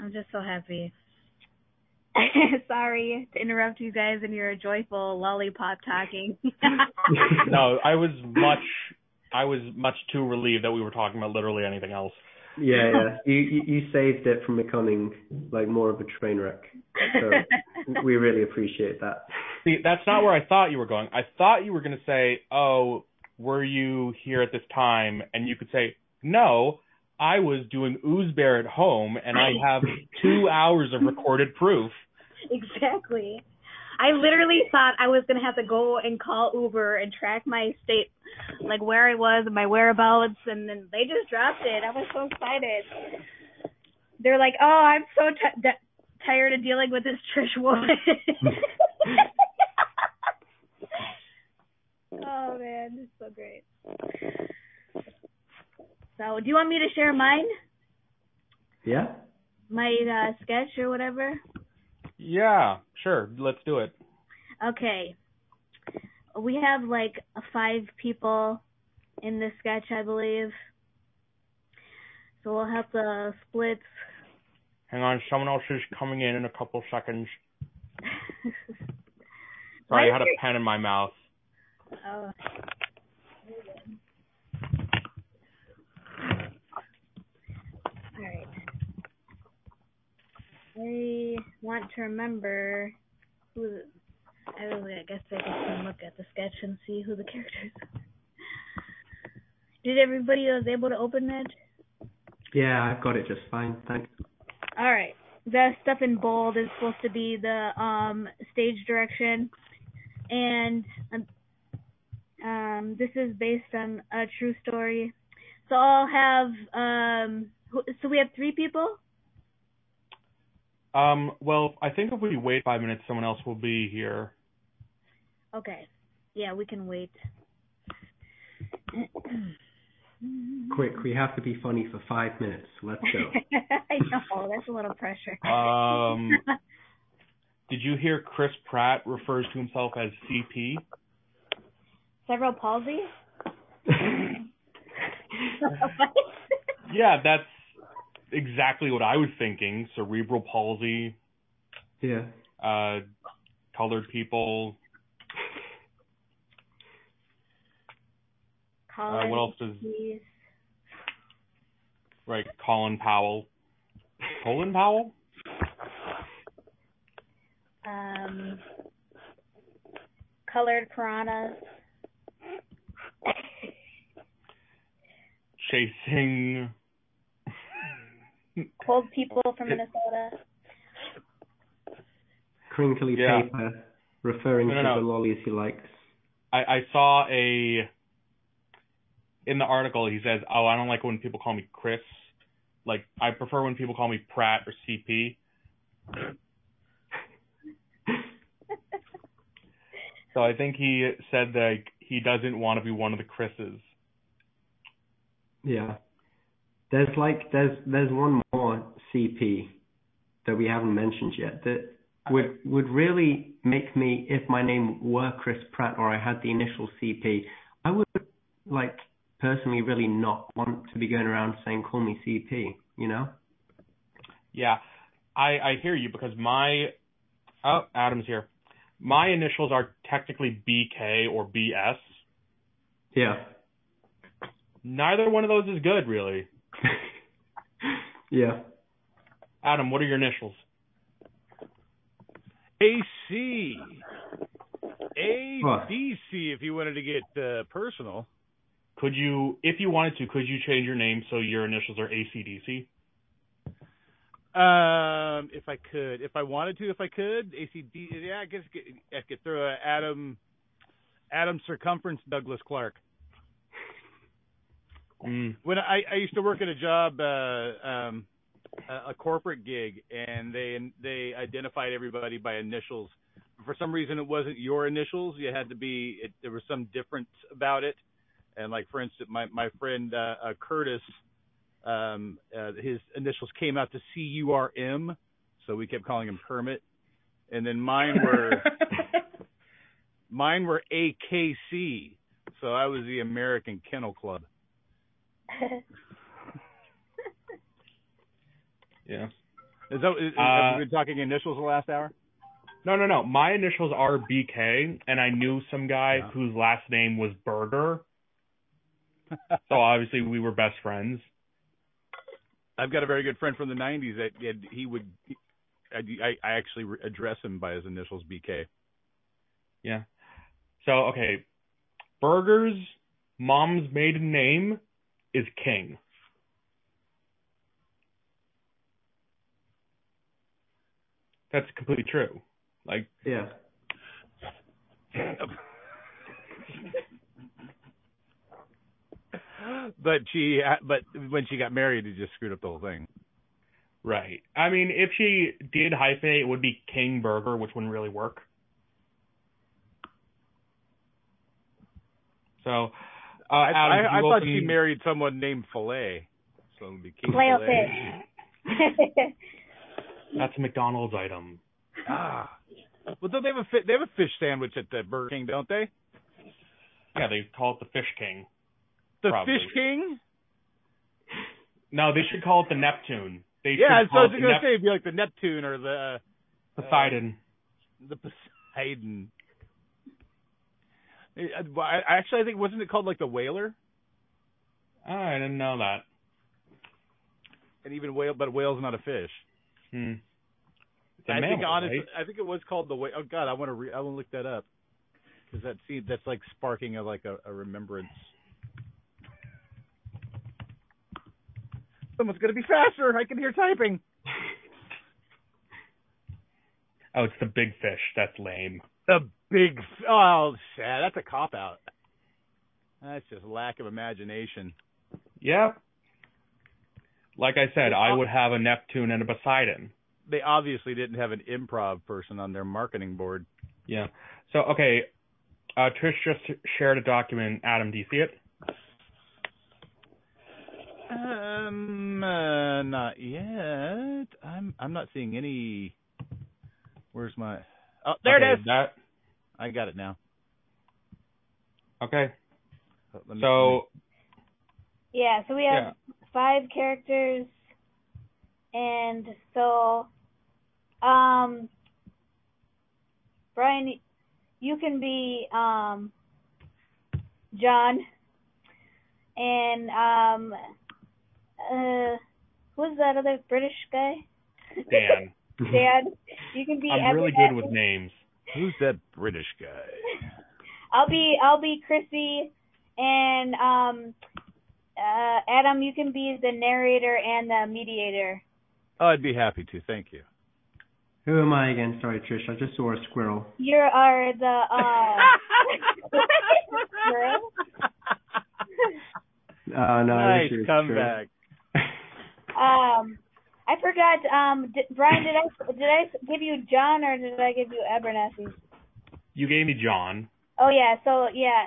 I'm just so happy. Sorry to interrupt you guys in your joyful lollipop talking. no, I was much I was much too relieved that we were talking about literally anything else. Yeah, yeah. You, you you saved it from becoming like more of a train wreck. So we really appreciate that. See, that's not where I thought you were going. I thought you were going to say, "Oh, were you here at this time?" And you could say, "No, I was doing ooze bear at home, and I have two hours of recorded proof." exactly. I literally thought I was gonna have to go and call Uber and track my state, like where I was and my whereabouts, and then they just dropped it. I was so excited. They're like, "Oh, I'm so t- d- tired of dealing with this Trish woman." oh man, it's so great. So, do you want me to share mine? Yeah. My uh, sketch or whatever? Yeah, sure. Let's do it. Okay. We have like five people in this sketch, I believe. So we'll have to split. Hang on, someone else is coming in in a couple seconds. Sorry, I had a pen in my mouth. Oh. Alright. I want to remember who the, I, really- I guess I just can look at the sketch and see who the characters are. Did everybody was able to open it? Yeah, I've got it just fine. Thanks. Alright. The stuff in bold is supposed to be the um stage direction and um, um this is based on a true story. So I'll have um so we have three people? Um, well, I think if we wait five minutes, someone else will be here. Okay. Yeah, we can wait. Quick, we have to be funny for five minutes. Let's go. I know, that's a little pressure. Um, Did you hear Chris Pratt refers to himself as CP? Cerebral palsy? Yeah, that's exactly what I was thinking. Cerebral palsy, yeah. uh, colored people. Colin, Uh, what else does please. right? Colin Powell, Colin Powell. Um, colored piranhas. chasing Cold people from Minnesota. Crinkly Yeah. paper referring No, no, to no. the lollies he likes. I, I saw a in the article he says, "Oh, I don't like when people call me Chris. Like I prefer when people call me Pratt or CP." So I think he said that he doesn't want to be one of the Chris's. Yeah. There's like there's there's one more CP that we haven't mentioned yet that would would really make me if my name were Chris Pratt or I had the initial CP, I would like personally really not want to be going around saying call me CP, you know? Yeah, I I hear you because my oh Adam's here. My initials are technically BK or BS. Yeah. Neither one of those is good, really. yeah. Adam, what are your initials? AC. ADC if you wanted to get uh, personal. Could you, if you wanted to, could you change your name so your initials are ACDC? Um, if I could, if I wanted to, if I could, ACD. Yeah, I guess I could throw a Adam, Adam Circumference Douglas Clark. Mm. When I, I used to work at a job, uh, um, a, a corporate gig, and they they identified everybody by initials. For some reason, it wasn't your initials. You had to be. It, there was some difference about it. And like for instance, my my friend uh, uh, Curtis, um, uh, his initials came out to C U R M, so we kept calling him Kermit. And then mine were mine were AKC, so I was the American Kennel Club. Yeah. Is that is, Uh, have we been talking initials the last hour? No, no, no. My initials are BK, and I knew some guy Yeah. whose last name was Burger. so obviously we were best friends. I've got a very good friend from the '90s that that he would. I, I I actually re- address him by his initials, BK. Yeah. So okay, Burger's mom's maiden name is King. That's completely true. Like Yeah. but she, but when she got married, it just screwed up the whole thing. right. I mean, if she did hyphenate, it would be King Burger, which wouldn't really work. So, uh, I, Adam, I, I thought open- she married someone named Filet, so it would be King Filet Filet. That's a McDonald's item. Ah, well, don't they have a fi- they have a fish sandwich at the Burger King, don't they? Yeah, they call it the Fish King. The Probably. Fish King. No, they should call it the Neptune. They Yeah, so I was gonna Nep- say it'd be like the Neptune or the Poseidon. the Poseidon. I, I actually I think wasn't it called like the Whaler? Oh, I didn't know that. And even whale, but a whale's not a fish. Hmm. It's a I think honestly, right? I think it was called the whale. Oh God, I want to re- I want to look that up because that see that's like sparking a like a, a remembrance. Someone's gonna be faster. I can hear typing. Oh, it's the big fish. That's lame. The big. Oh, sad. That's a cop out. That's just lack of imagination. Yep. Like I said, I would have a Neptune and a Poseidon. They obviously didn't have an improv person on their marketing board. Yeah. So okay, uh, Trish just shared a document. Adam, do you see it? Um, uh, not yet. I'm I'm not seeing any. Where's my? Oh, there okay, it is. That I got it now. okay. Me- So yeah, so we have five characters, and so, um, Brian, you can be um, John, and um, uh, who's that other British guy? Dan, Dan, you can be. I'm really good with names. Who's that British guy? I'll be I'll be Chrissy, and um, uh, Adam, you can be the narrator and the mediator. Oh, I'd be happy to. Thank you. Who am I again? Sorry, Trish. I just saw a squirrel. You are the uh, squirrel. Uh, no, nice wish it was comeback. Um, I forgot. Um, did, Brian, did I did I give you John or did I give you Abernathy? You gave me John. Oh yeah. So yeah.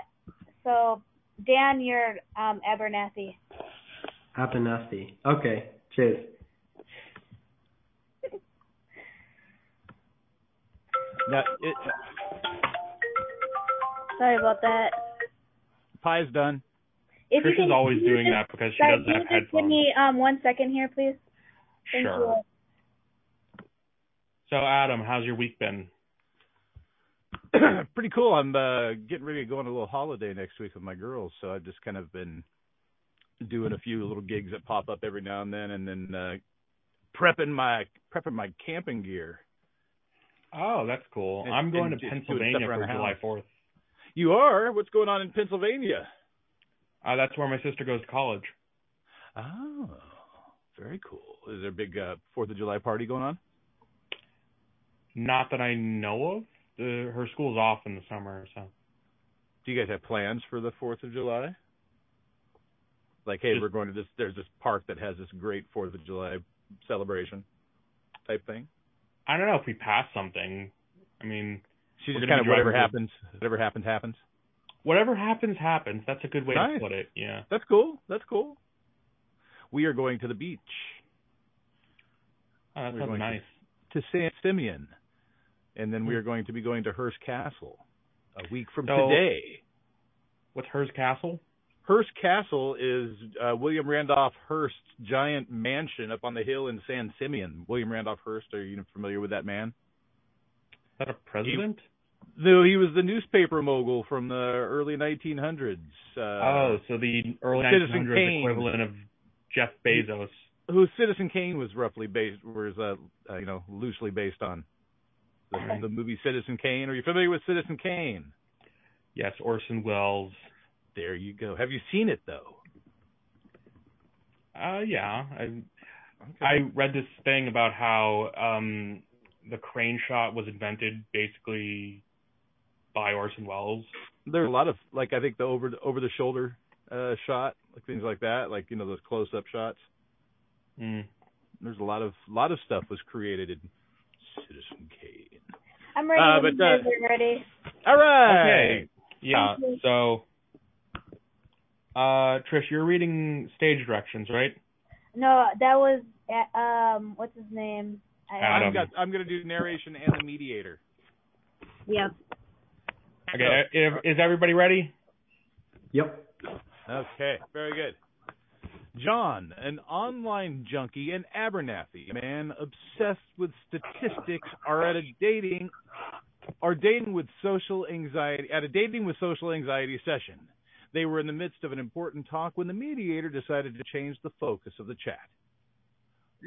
So Dan, you're um Abernathy. Abernathy. Okay. Cheers. Now, it, Sorry about that. pie's done. If Trish is always you doing just- that because she Sorry, doesn't can have you just give headphones. me um one second here, please? Thank Sure. you. So Adam, how's your week been? pretty cool. I'm uh getting ready to go on a little holiday next week with my girls, so I've just kind of been doing a few little gigs that pop up every now and then, and then uh prepping my prepping my camping gear. Oh, that's cool. And- I'm going to Pennsylvania for the July 4th. You are? What's going on in Pennsylvania? Uh, that's where my sister goes to college. Oh, very cool. Is there a big uh Fourth of July party going on? Not that I know of. The, her school's off in the summer, so. Do you guys have plans for the Fourth of July? Like, hey, Just- we're going to this. There's this park that has this great Fourth of July celebration type thing. I don't know if we pass something. I mean, she's just kind of whatever happens, whatever happens happens. whatever happens, happens. That's a good way Nice. to put it. Yeah. That's cool. That's cool. We are going to the beach Oh, that sounds going to- nice. to San Simeon, and then we are going to be going to Hearst Castle a week from So- today. What's Hearst castle? Hearst Castle is uh, William Randolph Hearst's giant mansion up on the hill in San Simeon. William Randolph Hearst, are you familiar with that man? Is that a president? No, he was the newspaper mogul from the early 1900s. Uh, oh, so the early Citizen 1900s Kane. equivalent of Jeff Bezos. who Citizen Kane was roughly based, was uh, uh, you know loosely based on the, the movie Citizen Kane. Are you familiar with Citizen Kane? Yes, Orson Welles. There you go. Have you seen it though? Uh, yeah. I Okay. I read this thing about how um the crane shot was invented basically by Orson Welles. There's a lot of like I think the over over the shoulder uh, shot, like things like that, like you know those close up shots. Mm. There's a lot of lot of stuff was created in Citizen Kane. I'm ready Uh, but, uh, are ready. All right. Okay. Yeah. So, uh, Trish, you're reading stage directions, right? No, that was uh, um, what's his name? I, Adam. I'm, got, I'm going to do narration and the mediator. Yep. Okay. If, is everybody ready? Yep. Okay, very good. John, an online junkie and Abernathy, a man obsessed with statistics, are at a dating are dating with social anxiety at a dating with social anxiety session. They were in the midst of an important talk when the mediator decided to change the focus of the chat.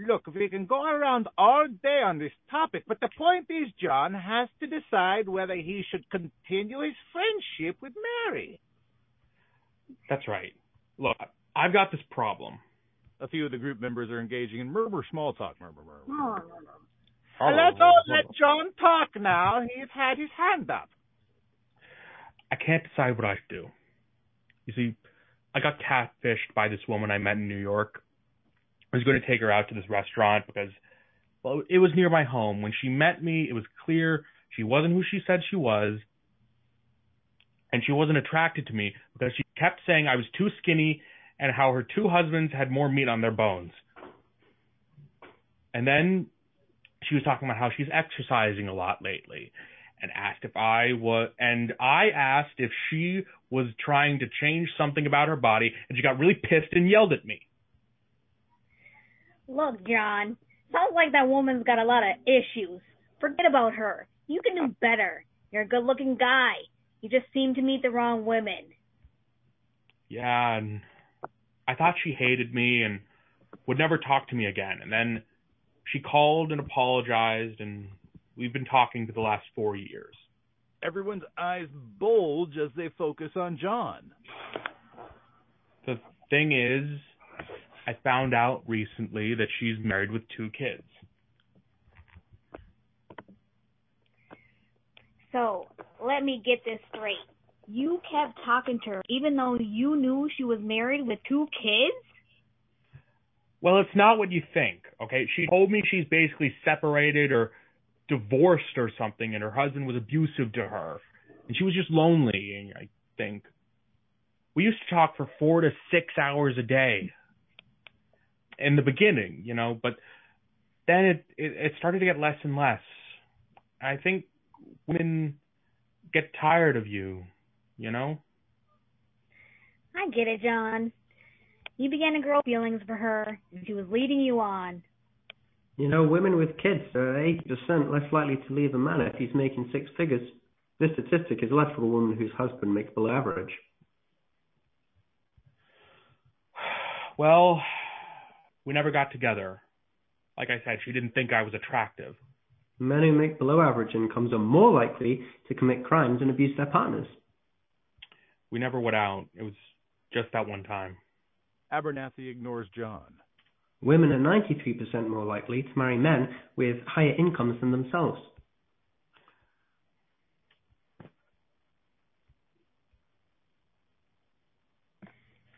Look, we can go around all day on this topic, but the point is John has to decide whether he should continue his friendship with Mary. That's right. Look, I've got this problem. A few of the group members are engaging in murmur small talk. Murmur, murmur. murmur Let's all let John talk now. He's had his hand up. I can't decide what I should do. You see, I got catfished by this woman I met in New York. I was going to take her out to this restaurant because, well, it was near my home. When she met me, it was clear she wasn't who she said she was, and she wasn't attracted to me because she kept saying I was too skinny and how her two husbands had more meat on their bones. And then she was talking about how she's exercising a lot lately and asked if I was and I asked if she was trying to change something about her body and she got really pissed and yelled at me. Look, John. Sounds like that woman's got a lot of issues. Forget about her. You can do better. You're a good-looking guy. You just seem to meet the wrong women. Yeah, and I thought she hated me and would never talk to me again. And then she called and apologized and we've been talking for the last 4 years. Everyone's eyes bulge as they focus on John. The thing is, I found out recently that she's married with two kids. So, let me get this straight. You kept talking to her even though you knew she was married with two kids? Well, it's not what you think, okay? She told me she's basically separated or divorced or something, and her husband was abusive to her. And she was just lonely, I think. We used to talk for four to six hours a day in the beginning, you know, but then it, it, it started to get less and less. I think women get tired of you, you know? I get it, John. You began to grow feelings for her, and she was leading you on. You know, women with kids uh, are 80% less likely to leave a man if he's making six figures. This statistic is less for a woman whose husband makes below average. Well, we never got together. Like I said, she didn't think I was attractive. Men who make below average incomes are more likely to commit crimes and abuse their partners. We never went out. It was just that one time. Abernathy ignores John. Women are 93% more likely to marry men with higher incomes than themselves.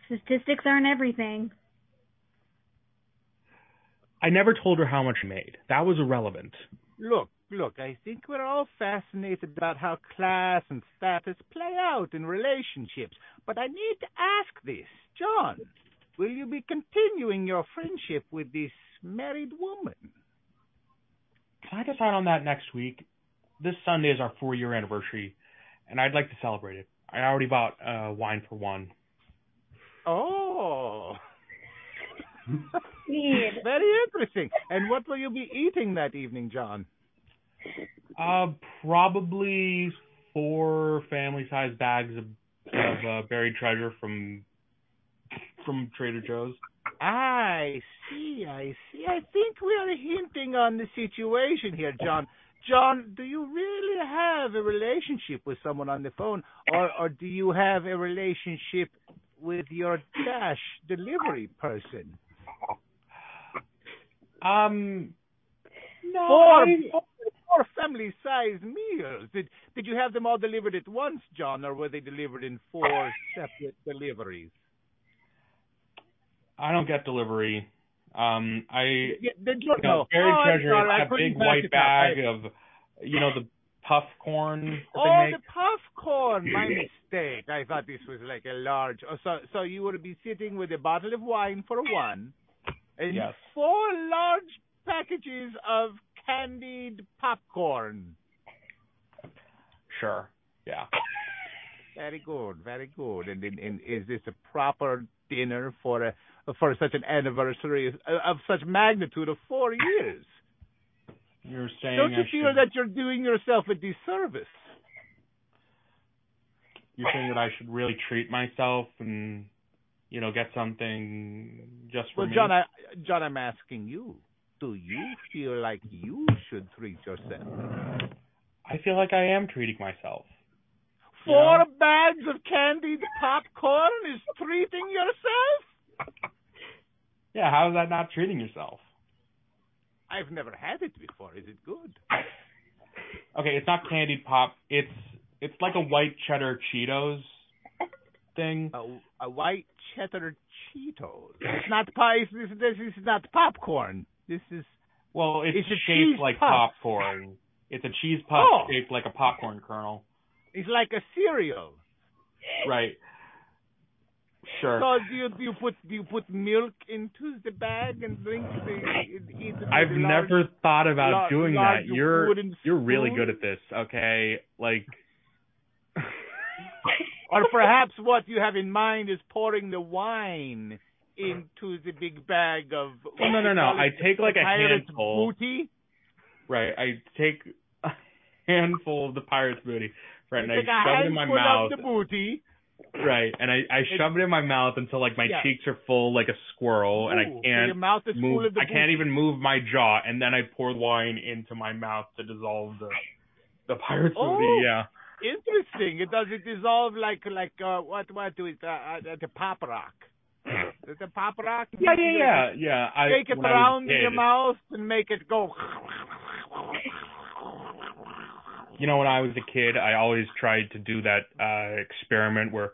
Statistics aren't everything. I never told her how much I made. That was irrelevant. Look, look, I think we're all fascinated about how class and status play out in relationships. But I need to ask this. John, will you be continuing your friendship with this married woman? Can I decide on that next week? This Sunday is our four year anniversary, and I'd like to celebrate it. I already bought uh, wine for one. Oh. Weird. Very interesting. And what will you be eating that evening, John? Uh, probably four family sized bags of, of uh, buried treasure from from Trader Joe's. I see, I see. I think we are hinting on the situation here, John. John, do you really have a relationship with someone on the phone, or or do you have a relationship with your dash delivery person? Um, no, Four, four family-sized meals. Did did you have them all delivered at once, John, or were they delivered in four separate deliveries? I don't get delivery. Um, I Yeah, you know, no. buried Oh, treasure is I that couldn't big white bag I- of, you know, the puff corn Oh, the puff corn. My mistake. I thought this was like a large. Oh, so, so you would be sitting with a bottle of wine for one, and Yes. four large packages of candied popcorn. Sure. Yeah. Very good, very good. And, and, and is this a proper dinner for a for such an anniversary of, of such magnitude of four years? You're saying Don't you I feel should, that you're doing yourself a disservice? you're saying that I should really treat myself and you know get something just for Well, me? John, I, John, I'm asking you. Do you feel like you should treat yourself? I feel like I am treating myself. You Four know? bags of candied popcorn is treating yourself? Yeah, how is that not treating yourself? I've never had it before. Is it good? Okay, it's not candied pop. It's it's like a white cheddar Cheetos thing. A, a white cheddar Cheetos. It's not pie. This, this is not popcorn. This is Well, it's, It's shaped like puff. popcorn. It's a cheese puff Oh. shaped like a popcorn kernel. it's like a cereal. Right. Sure. So do you do you put do you put milk into the bag and drink the eat it I've large- never thought about lar- doing large that. You're you're really good at this, okay? Like Or perhaps what you have in mind is pouring the wine into the big bag of. Well, no, no, no. I take like a handful. Booty. right, I take a handful of the pirate's booty, right, and I shove it in my mouth. The booty. Right, and I I shove it in my mouth until like my Yeah. cheeks are full like a squirrel, and I can't your mouth is full move. of the I can't even move my jaw, and then I pour wine into my mouth to dissolve the the pirate's Oh. booty. Yeah. Interesting. It does it dissolve like like uh, what what do it uh, uh, the pop rock. The, pop rock. Yeah, yeah, yeah, yeah. I Take it when I was a around in your mouth and make it go. You know, when I was a kid, I always tried to do that uh experiment where,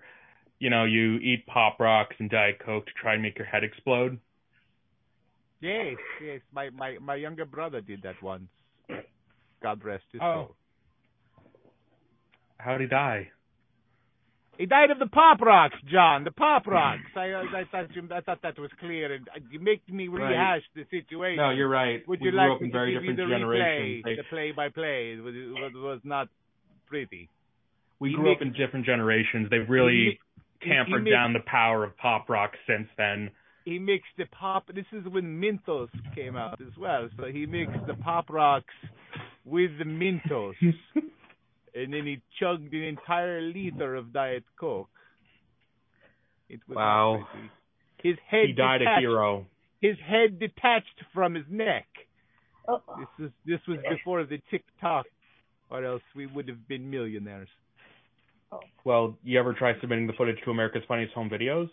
you know, you eat pop rocks and diet coke to try and make your head explode. Yes, yes. My my my younger brother did that once. God rest his Oh. soul. How'd he die? He died of the pop rocks, John. The pop rocks. I uh, I thought you, I thought that was clear, and you make me Right. rehash the situation. No, you're right. Would we you grew like up in very different generations. replay, the play by play? It was, it was not pretty. we he grew up in different generations. They've really He tampered he mixed- down the power of pop rock since then. He mixed the pop. This is when Mentos came out as well. So he mixed the pop rocks with the Mentos, and then he chugged an entire liter of Diet Coke. It was Wow. pretty. His head He died a hero. His head detached from his neck. Oh, This was this was before the TikTok, or else we would have been millionaires. Oh. Well, you ever try submitting the footage to America's Funniest Home Videos?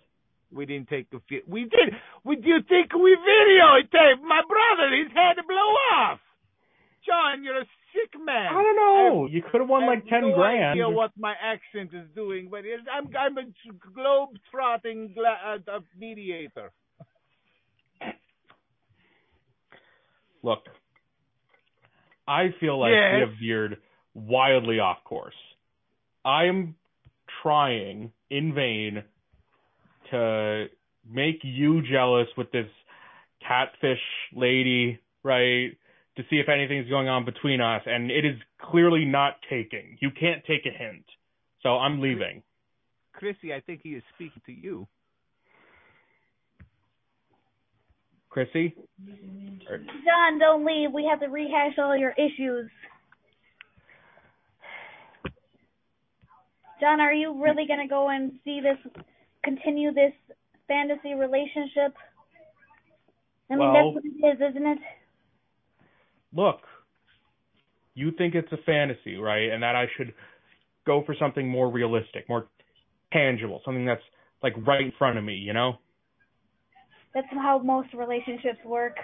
We didn't take the fit. We did. We do you think we videotaped my brother? His head blew off. John, you're a sick man. I don't know. You could have won I like have ten no grand. idea what my accent is doing, but it's, I'm I'm a globe trotting gla- uh, uh, mediator. Look, I feel like we have veered wildly off course. I am trying in vain to make you jealous with this catfish lady, right? To see if anything's going on between us, and it is clearly not taking. You can't take a hint. So I'm leaving. Chrissy, I think he is speaking to you. Chrissy? John, don't leave. We have to rehash all your issues. John, are you really gonna go and see this, continue this fantasy relationship? I mean, Well- that's what it is, isn't it? Look, you think it's a fantasy, right? And that I should go for something more realistic, more tangible, something that's like right in front of me, you know? That's how most relationships work.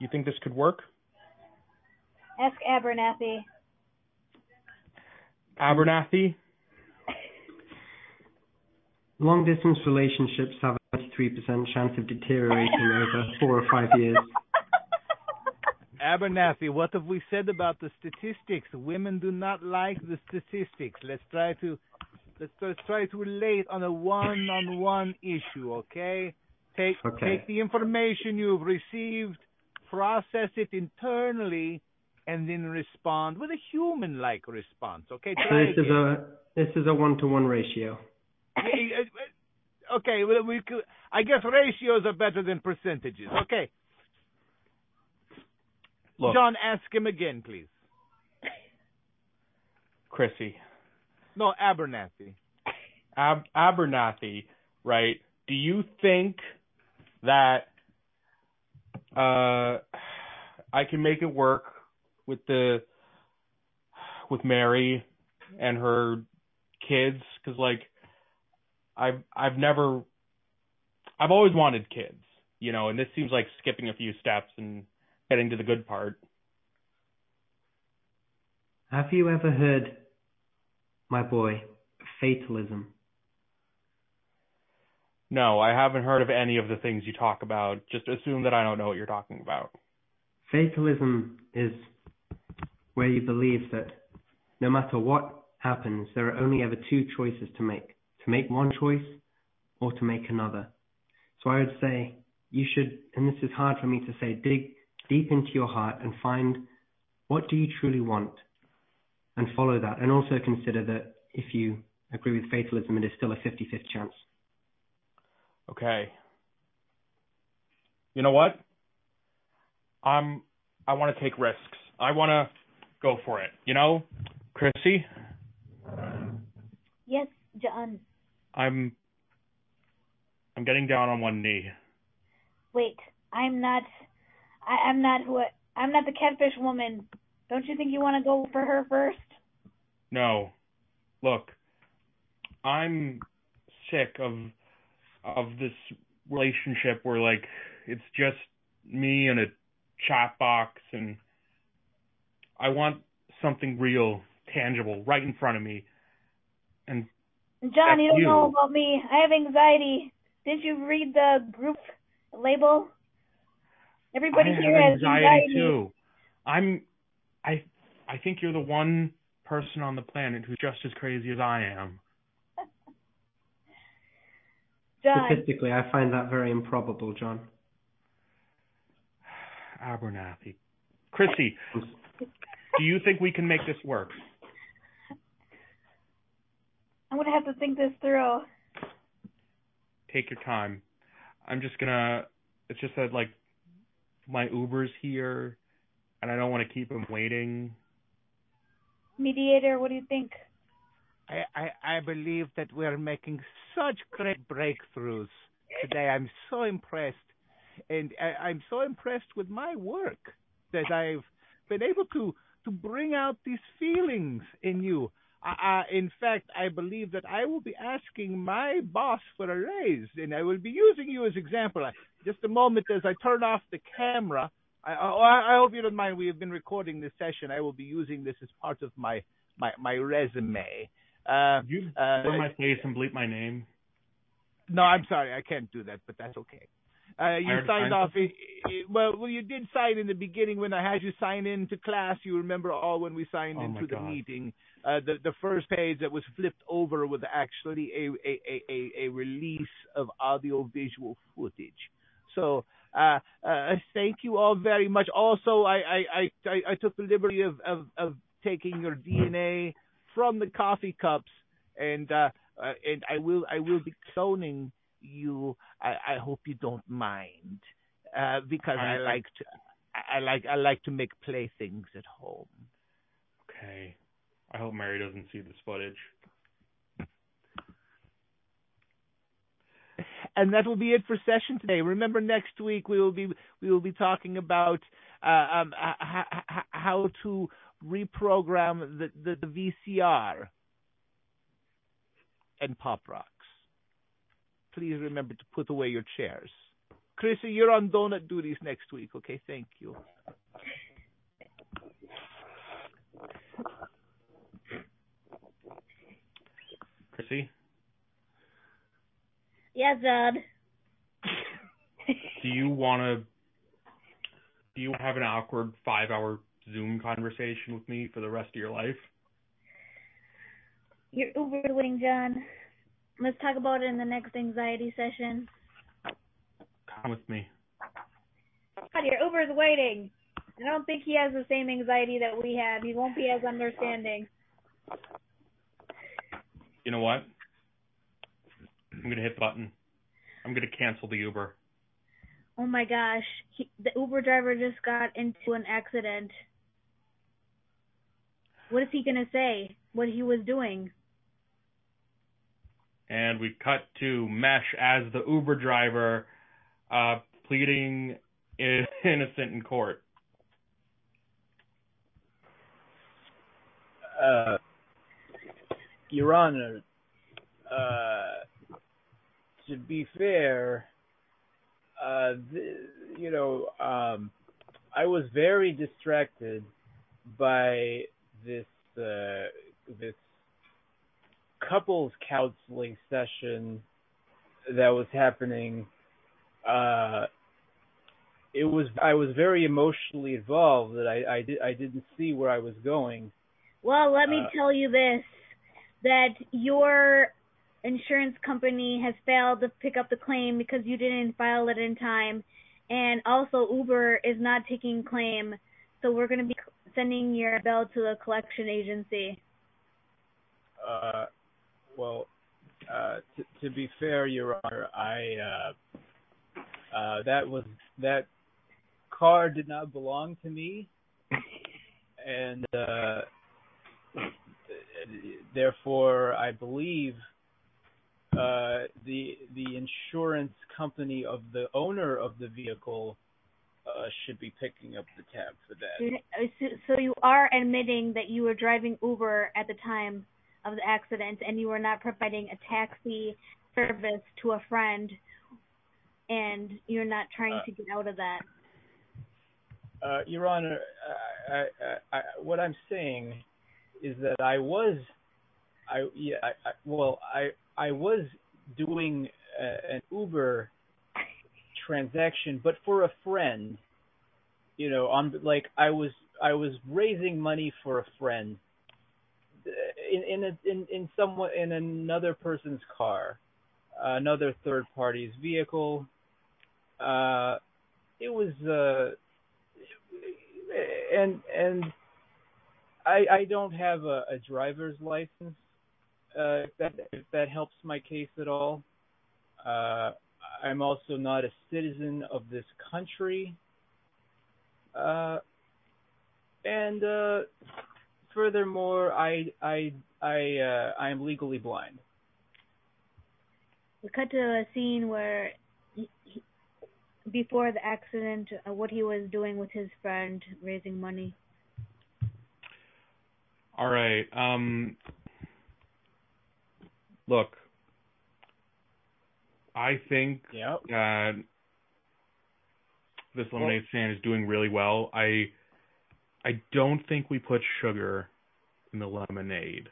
You think this could work? Ask Abernathy. Abernathy? Long distance relationships have a 23% chance of deteriorating over four or five years. Abernathy, what have we said about the statistics? Women do not like the statistics. Let's try to let's, let's try to relate on a one-on-one issue, okay? Take Okay. take the information you've received, process it internally, and then respond with a human-like response. Okay, So try this is again. a this is a one to one ratio. Okay, well, we could, I guess ratios are better than percentages. Okay, Look, John, ask him again, please. Chrissy. No, Abernathy. Ab- Abernathy, right? Do you think that uh I can make it work with the with Mary and her kids cuz like I've I've never I've always wanted kids, you know, and this seems like skipping a few steps and getting to the good part. Have you ever heard, my boy, fatalism? No, I haven't heard of any of the things you talk about. Just assume that I don't know what you're talking about. Fatalism is where you believe that no matter what happens, there are only ever two choices to make to make one choice or to make another. So I would say you should, and this is hard for me to say, dig deep into your heart and find what do you truly want and follow that. And also consider that if you agree with fatalism, it is still a 50 50 chance. Okay. You know what? I'm I want to take risks. I want to go for it. You know, Chrissy, Yes, John. I'm I'm getting down on one knee. Wait, I'm not. I, I'm not who. I- I'm not the catfish woman. Don't you think you want to go for her first? No. Look, I'm sick of of this relationship where like it's just me and a chat box and I want something real, tangible, right in front of me. And John, you don't you. know about me. I have anxiety. Didn't you read the group label? Everybody I here have has anxiety too. I'm I I think you're the one person on the planet who's just as crazy as I am. John, Statistically, I find that very improbable, John. Abernathy. Chrissy, do you think we can make this work? I'm gonna have to think this through. Take your time. I'm just gonna it's just that like my Uber's here and I don't want to keep him waiting. Mediator, what do you think? I, I, I believe that we're making such great breakthroughs today. I'm so impressed. And I, I'm so impressed with my work that I've been able to, to bring out these feelings in you. Uh, in fact, I believe that I will be asking my boss for a raise, and I will be using you as example. Just a moment as I turn off the camera. I, I, I hope you don't mind. We have been recording this session. I will be using this as part of my my, my resume. Uh, you uh, my face and bleep my name. No, I'm sorry, I can't do that, but that's okay. Uh, you signed off. It, it, well, well, you did sign in the beginning when I had you sign in to class. You remember all when we signed oh into the God. meeting. Uh, the the first page that was flipped over was actually a a a, a, a release of audio visual footage. So uh, uh, thank you all very much. Also, I I, I, I took the liberty of, of, of taking your DNA from the coffee cups, and uh, uh, and I will I will be cloning you. I, I hope you don't mind, uh, because I, I- like to I, like I like to make playthings at home. Okay. I hope Mary doesn't see this footage. and that will be it for session today. Remember, next week we will be we will be talking about uh, um, h- h- how to reprogram the, the, the VCR and Pop Rocks. Please remember to put away your chairs. Chrissy, you're on donut duties next week. Okay, thank you. Chrissy, Yes, Dad. do you want to? Do you have an awkward five-hour Zoom conversation with me for the rest of your life? You're waiting, John. Let's talk about it in the next anxiety session. Come with me. God, your Uber's waiting. I don't think he has the same anxiety that we have. He won't be as understanding. You know what? I'm gonna hit the button. I'm gonna cancel the Uber. Oh my gosh, he, the Uber driver just got into an accident. What is he gonna say? What he was doing? And we cut to Mesh as the Uber driver, uh, pleading innocent in court. Uh, Your Honor, uh, to be fair, uh, th- you know, um, I was very distracted by this uh, this couples counseling session that was happening. Uh, it was I was very emotionally involved that I I, did, I didn't see where I was going. Well, let me Uh, tell you this that your insurance company has failed to pick up the claim because you didn't file it in time. And also, Uber is not taking claim. So we're going to be sending your bill to the collection agency. Uh, well, uh, t- to be fair, Your Honor, I uh, uh, that was that car did not belong to me, and uh, therefore, I believe uh, the the insurance company of the owner of the vehicle uh, should be picking up the tab for that. So, so you are admitting that you were driving Uber at the time of the accident and you were not providing a taxi service to a friend and you're not trying Uh, to get out of that. Uh, Your Honor, I, I, I, what I'm saying is that I was, I yeah, I, I, well, I I was doing uh, an Uber transaction, but for a friend. You know, on like I was I was raising money for a friend in in a, in in someone in another person's car, another third party's vehicle. Uh, it was uh and and I I don't have a, a driver's license. Uh, if that if that helps my case at all. Uh, I'm also not a citizen of this country. Uh, and uh, furthermore, I I I uh, I am legally blind. We cut to a scene where he, he, before the accident, uh, what he was doing with his friend, raising money. All right. Um, look, I think Yep. uh, this lemonade stand is doing really well. I I don't think we put sugar in the lemonade.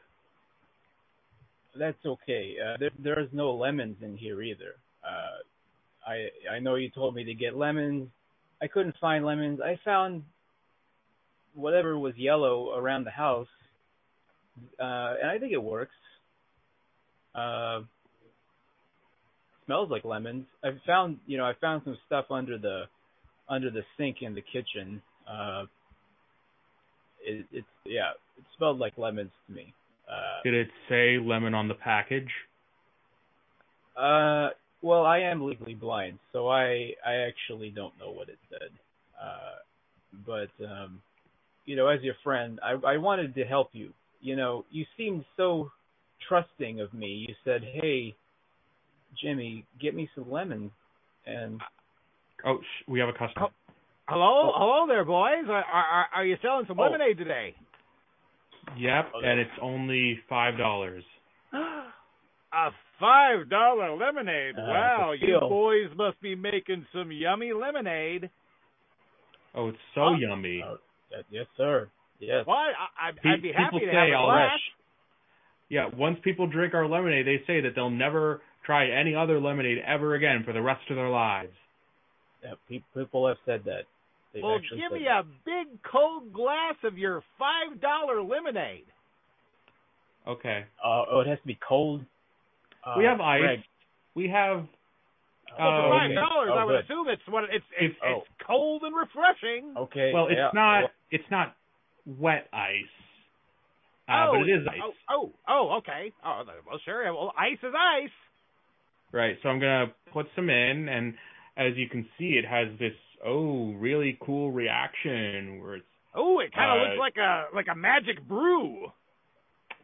That's okay. Uh, there there's no lemons in here either. Uh, I I know you told me to get lemons. I couldn't find lemons. I found whatever was yellow around the house, uh, and I think it works. Uh, smells like lemons. I found you know I found some stuff under the under the sink in the kitchen. Uh, it, it's yeah, it smelled like lemons to me. Uh, Did it say lemon on the package? Uh, well, I am legally blind, so I I actually don't know what it said. Uh, but um, you know, as your friend, I I wanted to help you. You know, you seemed so trusting of me. You said, "Hey, Jimmy, get me some lemons," and Oh, sh- we have a customer. Hello, hello there, boys. Are, are, are you selling some Oh. lemonade today? Yep, Oh, and it's only five dollars. A five dollar lemonade. Uh, wow, you boys must be making some yummy lemonade. Oh, it's so Huh? yummy. Oh, yes, sir. Yes. Why? I, I'd, I'd be happy people to have a glass. Yeah, once people drink our lemonade, they say that they'll never try any other lemonade ever again for the rest of their lives. Yeah, people have said that. They've Well, give me that. a big cold glass of your five dollar lemonade. Okay. Uh, oh, it has to be cold. Uh, we have ice. Greg, We have Well, for Oh, five okay. dollars, Oh, I would good. assume it's what it's it's, If- it's cold and refreshing. Okay. well, it's yeah, not well, it's not wet ice. Uh, but it is ice. Oh, oh, oh, okay. Oh, well, sure. Well, ice is ice. Right. So I'm gonna put some in, and as you can see, it has this oh really cool reaction where it's Oh, it kind of Uh, looks like a like a magic brew.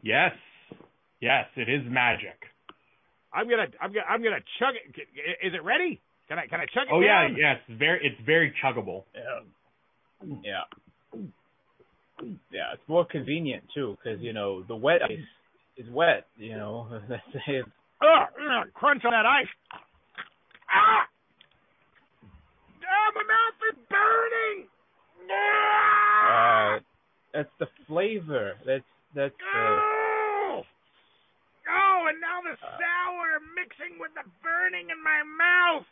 yes, yes, it is magic. I'm gonna I'm gonna I'm gonna chug it. Is it ready? Can I can I chug it Oh yeah, down? yes, very it's very chuggable. Yeah. Yeah. Yeah, it's more convenient too, because you know the wet ice is wet. You know, that's it. Ugh, ugh, crunch on that ice. Ah! My burning. Uh, that's the flavor. That's that's Oh! Oh, and now the Uh, sour mixing with the burning in my mouth.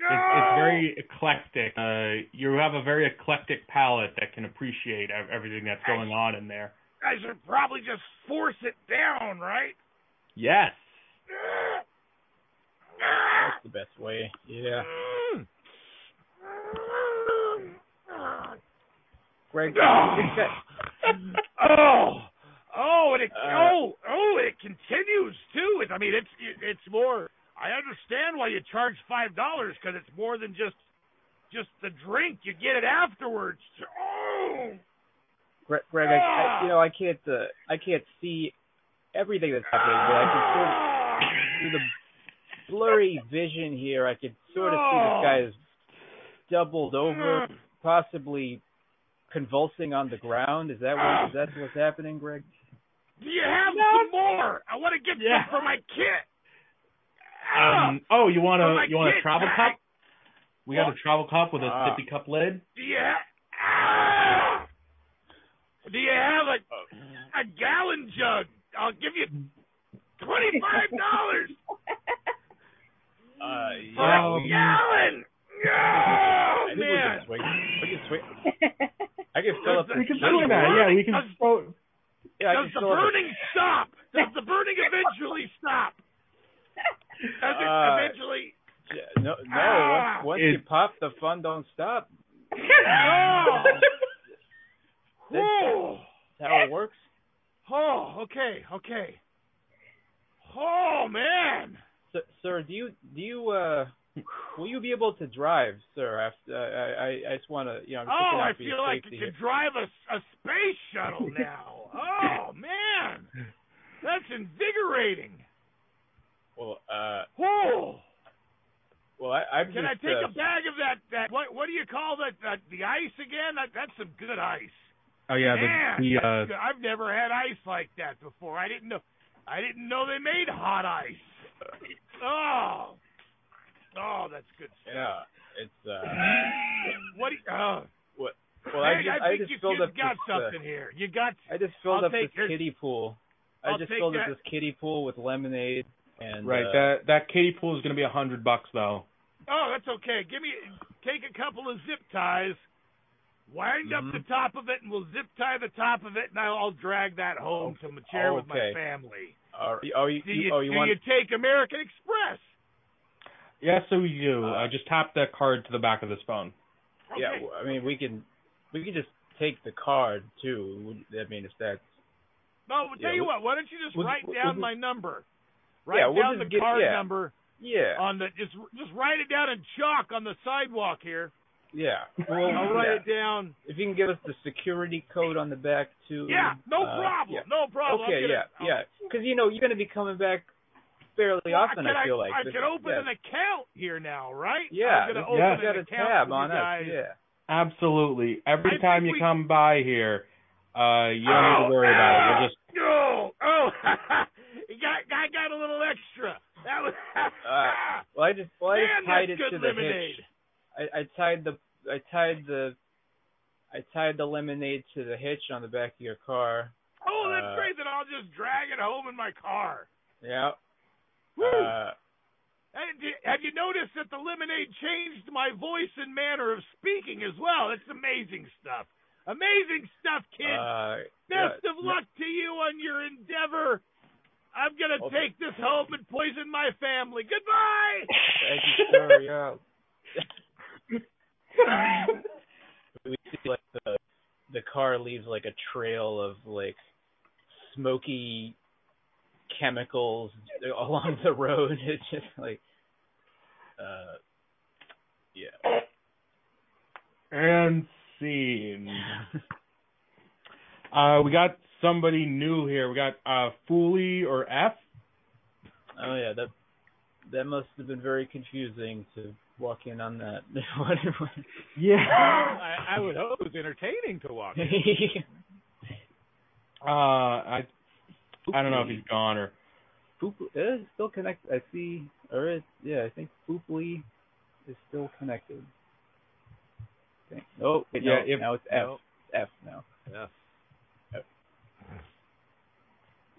It's, it's very eclectic. Uh, you have a very eclectic palate that can appreciate everything that's going on in there. I should probably just force it down, right? Yes. that's the best way. Yeah. Mm. Greg, Oh. you think that- oh, oh, and it Uh, oh oh, and it continues too. It, I mean, it's it's more. I understand why you charge five dollars because it's more than just just the drink. You get it afterwards. Oh, Greg, Greg I, I, you know, I can't, uh, I can't see everything that's happening, but I can sort of through the blurry vision here. I could sort of see this guy is doubled over, possibly convulsing on the ground. Is that what? Is that what's happening, Greg? Do you have some more? I want to get Yeah. some for my kit. Um. Oh, you want a you want a travel I- cup? We got a travel cup with a Ah. sippy cup lid. Do you ha- ah! Do you have a a gallon jug? I'll give you twenty five dollars Uh, yeah, Um, a gallon. I Oh think we man! can swing. We can swing. I can fill up. We can kitty swing that. Yeah, we can. Does- throw- Yeah, Does can the fill up burning stop? Does the burning eventually stop? Does it Uh, eventually? No, no. Ah! Once, once It- you pop, the fun don't stop. Oh. That's how it works. Oh, okay, okay. Oh man. sir, sir, do you do you uh will you be able to drive, sir? After I I, I just want to you know. I'm Oh, I out for your feel like I safety can drive a, a space shuttle now. oh man, that's invigorating. Well, uh, Oh, well, I, I'm can I take uh, a bag of that? That what? What do you call that? that the ice again? That, that's some good ice. Oh yeah, Man, the, the uh, good. I've never had ice like that before. I didn't know. I didn't know they made hot ice. Oh, oh, that's good stuff. Yeah, it's uh. What? Do you, oh, What? Well, I just I I think just you, filled you up got this. uh, something here. You got. I just filled I'll up take this this- kiddie pool. I I'll just take filled that. up this kiddie pool with lemonade and right. uh, that that kiddie pool is gonna be a hundred bucks though. Oh, that's okay. Give me. Take a couple of zip ties. Wind up Mhm. the top of it, and we'll zip tie the top of it, and I'll, I'll drag that home to my chair with my family. Oh, oh, you, Do you, oh, you do want? you take American Express? Yes, so we do. Uh, uh, just tap that card to the back of this phone. Okay. Yeah, I mean, we can, we can just take the card too. Would- I mean, if that's No, well, tell yeah, you we- what. Why don't you just we'll- write we'll- down we'll- my number? Write Yeah, we'll down the get- card yeah. number yeah, on the just just write it down in chalk on the sidewalk here. yeah. Well, I'll write yeah. it down. If you can give us the security code on the back too. Yeah, no uh, problem. yeah. No problem. Okay, gonna, yeah, I'll- yeah. Because you know you're going to be coming back fairly Well, often. can I feel like I But- can open yeah. an account here now, right? Yeah, I'm gonna yeah. open Yeah. You got an a account tab on you us. Yeah. Absolutely. Every I time you we- come by here, uh, you don't oh, need to worry about it. We'll just No, oh, you got, I got a little extra. That was. Uh, Well, I just well, I Man, tied it good to the lemonade. hitch. I, I tied the I tied the I tied the lemonade to the hitch on the back of your car. Oh, that's Uh, great. Then I'll just drag it home in my car. Yeah. Woo. Uh, have you noticed that the lemonade changed my voice and manner of speaking as well? It's amazing stuff. Amazing stuff, kid. uh, Best yeah, of luck to you on your endeavor. I'm gonna Okay. take this home and poison my family. Goodbye. Thank you, sir. Yeah. we see like the the car leaves like a trail of like smoky chemicals along the road. It's just like uh yeah. and scene. Uh, we got somebody new here. We got uh, Fooly or F. Oh yeah, that that must have been very confusing to walk in on that. What- what- Yeah. I, I would hope it was entertaining to watch. Uh, I I don't know if he's gone or Poop is still connected. I see, or is yeah, I think Pooply is still connected. Okay. Oh, wait, Yeah, no, if- now it's F. No. F now. Yeah.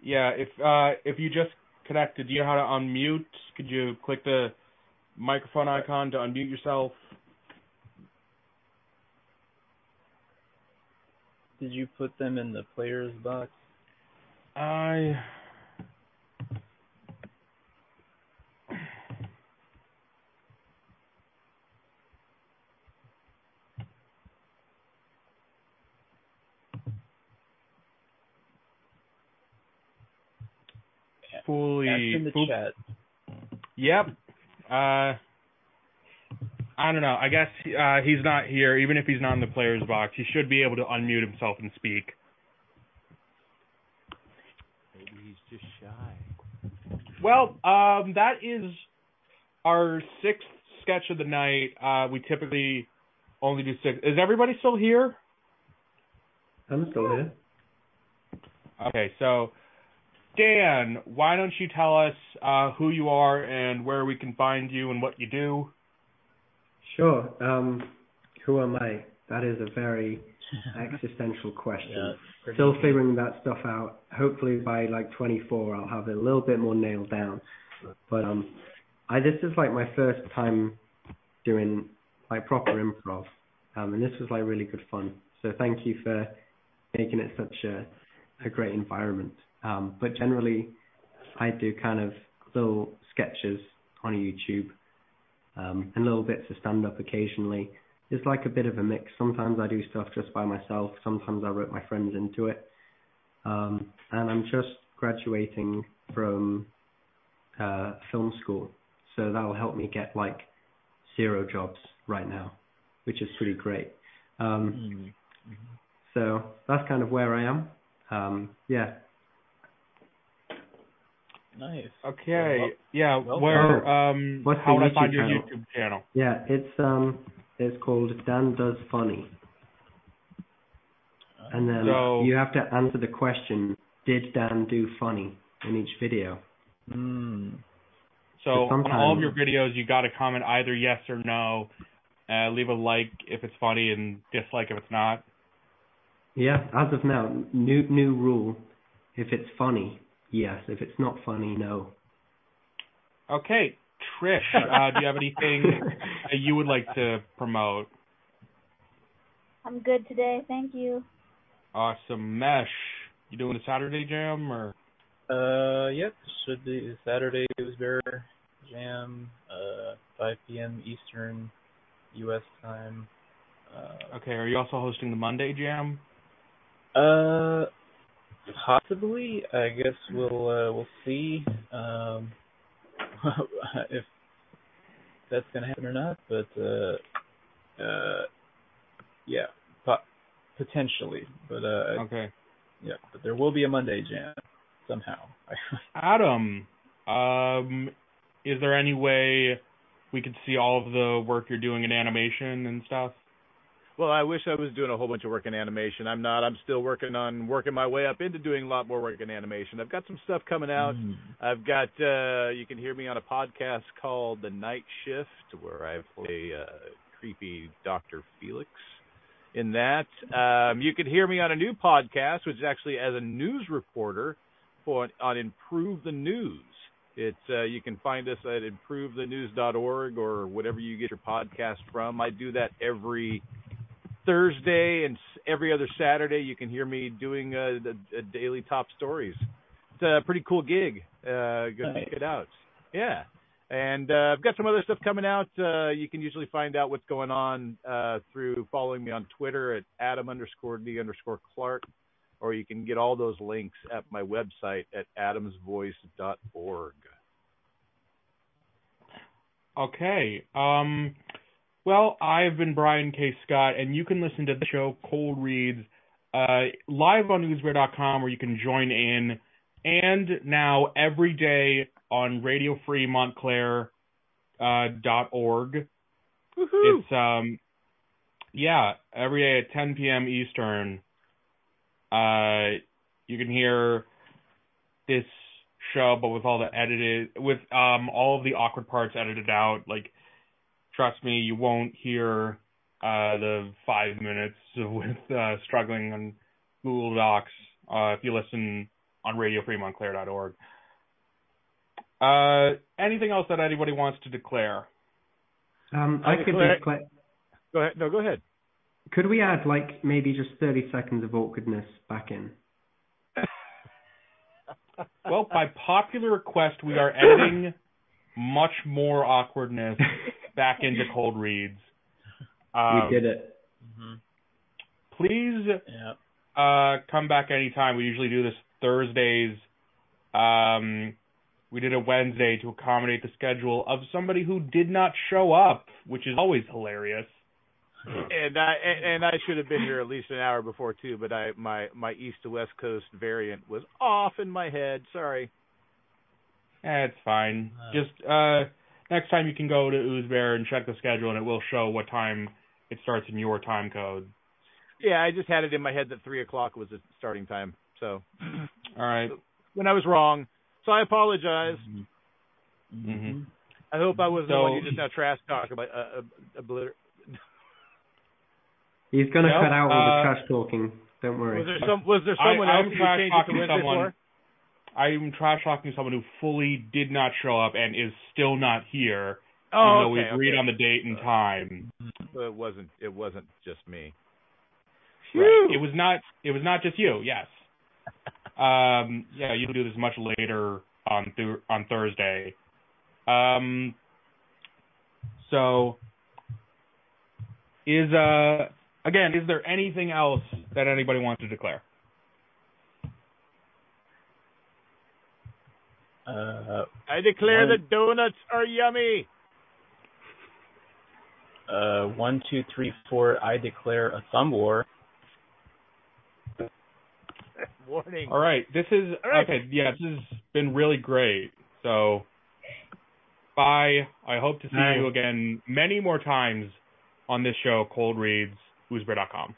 yeah. If uh if you just connected, do you know how to unmute? Could you click the microphone icon to unmute yourself? Did you put them in the players box? I. Fully. In the chat. Yep. Uh, I don't know. I guess uh, he's not here. Even if he's not in the player's box, he should be able to unmute himself and speak. Maybe he's just shy. Well, um, that is our sixth sketch of the night. Uh, we typically only do six. Is everybody still here? I'm still here. Okay, so Dan, why don't you tell us uh, who you are and where we can find you and what you do? Sure. Um, who am I? That is a very existential question. Yeah, Still figuring that stuff out. Hopefully by like 24, I'll have it a little bit more nailed down. But um, I this is like my first time doing like proper improv, um, and this was like really good fun. So thank you for making it such a a great environment. Um, but generally, I do kind of little sketches on YouTube, um, and little bits of stand up occasionally. It's like a bit of a mix. Sometimes I do stuff just by myself. Sometimes I rope my friends into it. Um, and I'm just graduating from uh, film school, so that'll help me get like zero jobs right now, which is pretty great. Um, Mm-hmm. so that's kind of where I am. Um, yeah. Nice. Okay. Well, yeah. well- where? Um. What's how would I find your? YouTube channel? Yeah, it's um, it's called Dan Does Funny, and then So- you have to answer the question: Did Dan do funny in each video? Mm. So on all of your videos, you got to comment either yes or no. Uh, leave a like if it's funny and dislike if it's not. Yeah, as of now, new new rule: if it's funny, yes. If it's not funny, no. Okay, Trish, uh, do you have anything that you would like to promote? I'm good today, thank you. Awesome, Mesh. You doing a Saturday jam or? Uh, yep. Should be Saturday. It was Bear Jam. Uh, 5 p.m. Eastern, U.S. time. Uh, Okay, are you also hosting the Monday jam? Uh, possibly. I guess we'll uh, we'll see um, if that's gonna happen or not. But uh, uh, yeah, po- potentially. But uh, Okay. yeah, but there will be a Monday jam somehow. Adam, um, is there any way we could see all of the work you're doing in animation and stuff? Well, I wish I was doing a whole bunch of work in animation. I'm not. I'm still working on working my way up into doing a lot more work in animation. I've got some stuff coming out. Mm. I've got uh you can hear me on a podcast called The Night Shift where I play uh creepy Dr. Felix in that. Um you can hear me on a new podcast which is actually as a news reporter for on Improve the News. It's uh you can find us at improvethenews.org or whatever you get your podcast from. I do that every Thursday and every other Saturday you can hear me doing a, a, a daily top stories. It's a pretty cool gig. Uh, go Nice. check it out. Yeah. And uh, I've got some other stuff coming out. Uh, you can usually find out what's going on uh, through following me on Twitter at Adam underscore D underscore Clark, or you can get all those links at my website at adamsvoice.org. Okay. Um, well, I've been Brian K. Scott, and you can listen to the show Cold Reads uh, live on newsbear.com, where you can join in, and now every day on Radio Free Montclair uh, dot org. Woohoo! It's um, yeah, every day at 10 p.m. Eastern. Uh, you can hear this show, but with all the edited, with um, all of the awkward parts edited out. Like, trust me, you won't hear uh the five minutes with uh, struggling on Google Docs uh, if you listen on RadioFreeMontclair.org. Uh, anything else that anybody wants to declare? Um, I I could declare- declare. Go ahead. No, go ahead. Could we add like maybe just thirty seconds of awkwardness back in? Well, by popular request, we are adding much more awkwardness back into cold reads. Um, we did it. hmm Please Yeah. uh, come back anytime. We usually do this Thursdays. Um, we did a Wednesday to accommodate the schedule of somebody who did not show up, which is always hilarious. And I and, and I should have been here at least an hour before too, but I my my east to west coast variant was off in my head. Sorry. Eh, it's fine. Uh. Just uh, next time you can go to Oozbear and check the schedule, and it will show what time it starts in your time code. Yeah, I just had it in my head that three o'clock was the starting time. So All right. when I was wrong, so I apologize. Mm-hmm. I hope I wasn't the one So- you just now trash talk about. Uh, uh, obliter- He's gonna Nope, cut out all uh, the trash talking. Don't worry. was there some? Was there I- someone I'm else that trash you changed it to talking Wednesday someone. I'm trash talking someone who fully did not show up and is still not here, even Oh, though we agreed okay. on the date and time. So it wasn't. It wasn't just me. Right. It was not. It was not just you. Yes. Um. Yeah. You do this much later on th- on Thursday. Um. So. Is uh again? Is there anything else that anybody wants to declare? Uh, I declare One- that donuts are yummy. uh, one, two, three, four. I declare a thumb war. Warning. All right, this is All right. okay. Yeah, this has been really great. So, bye. I hope to see Bye. you again many more times on this show, Cold Reads, who'sbear.com.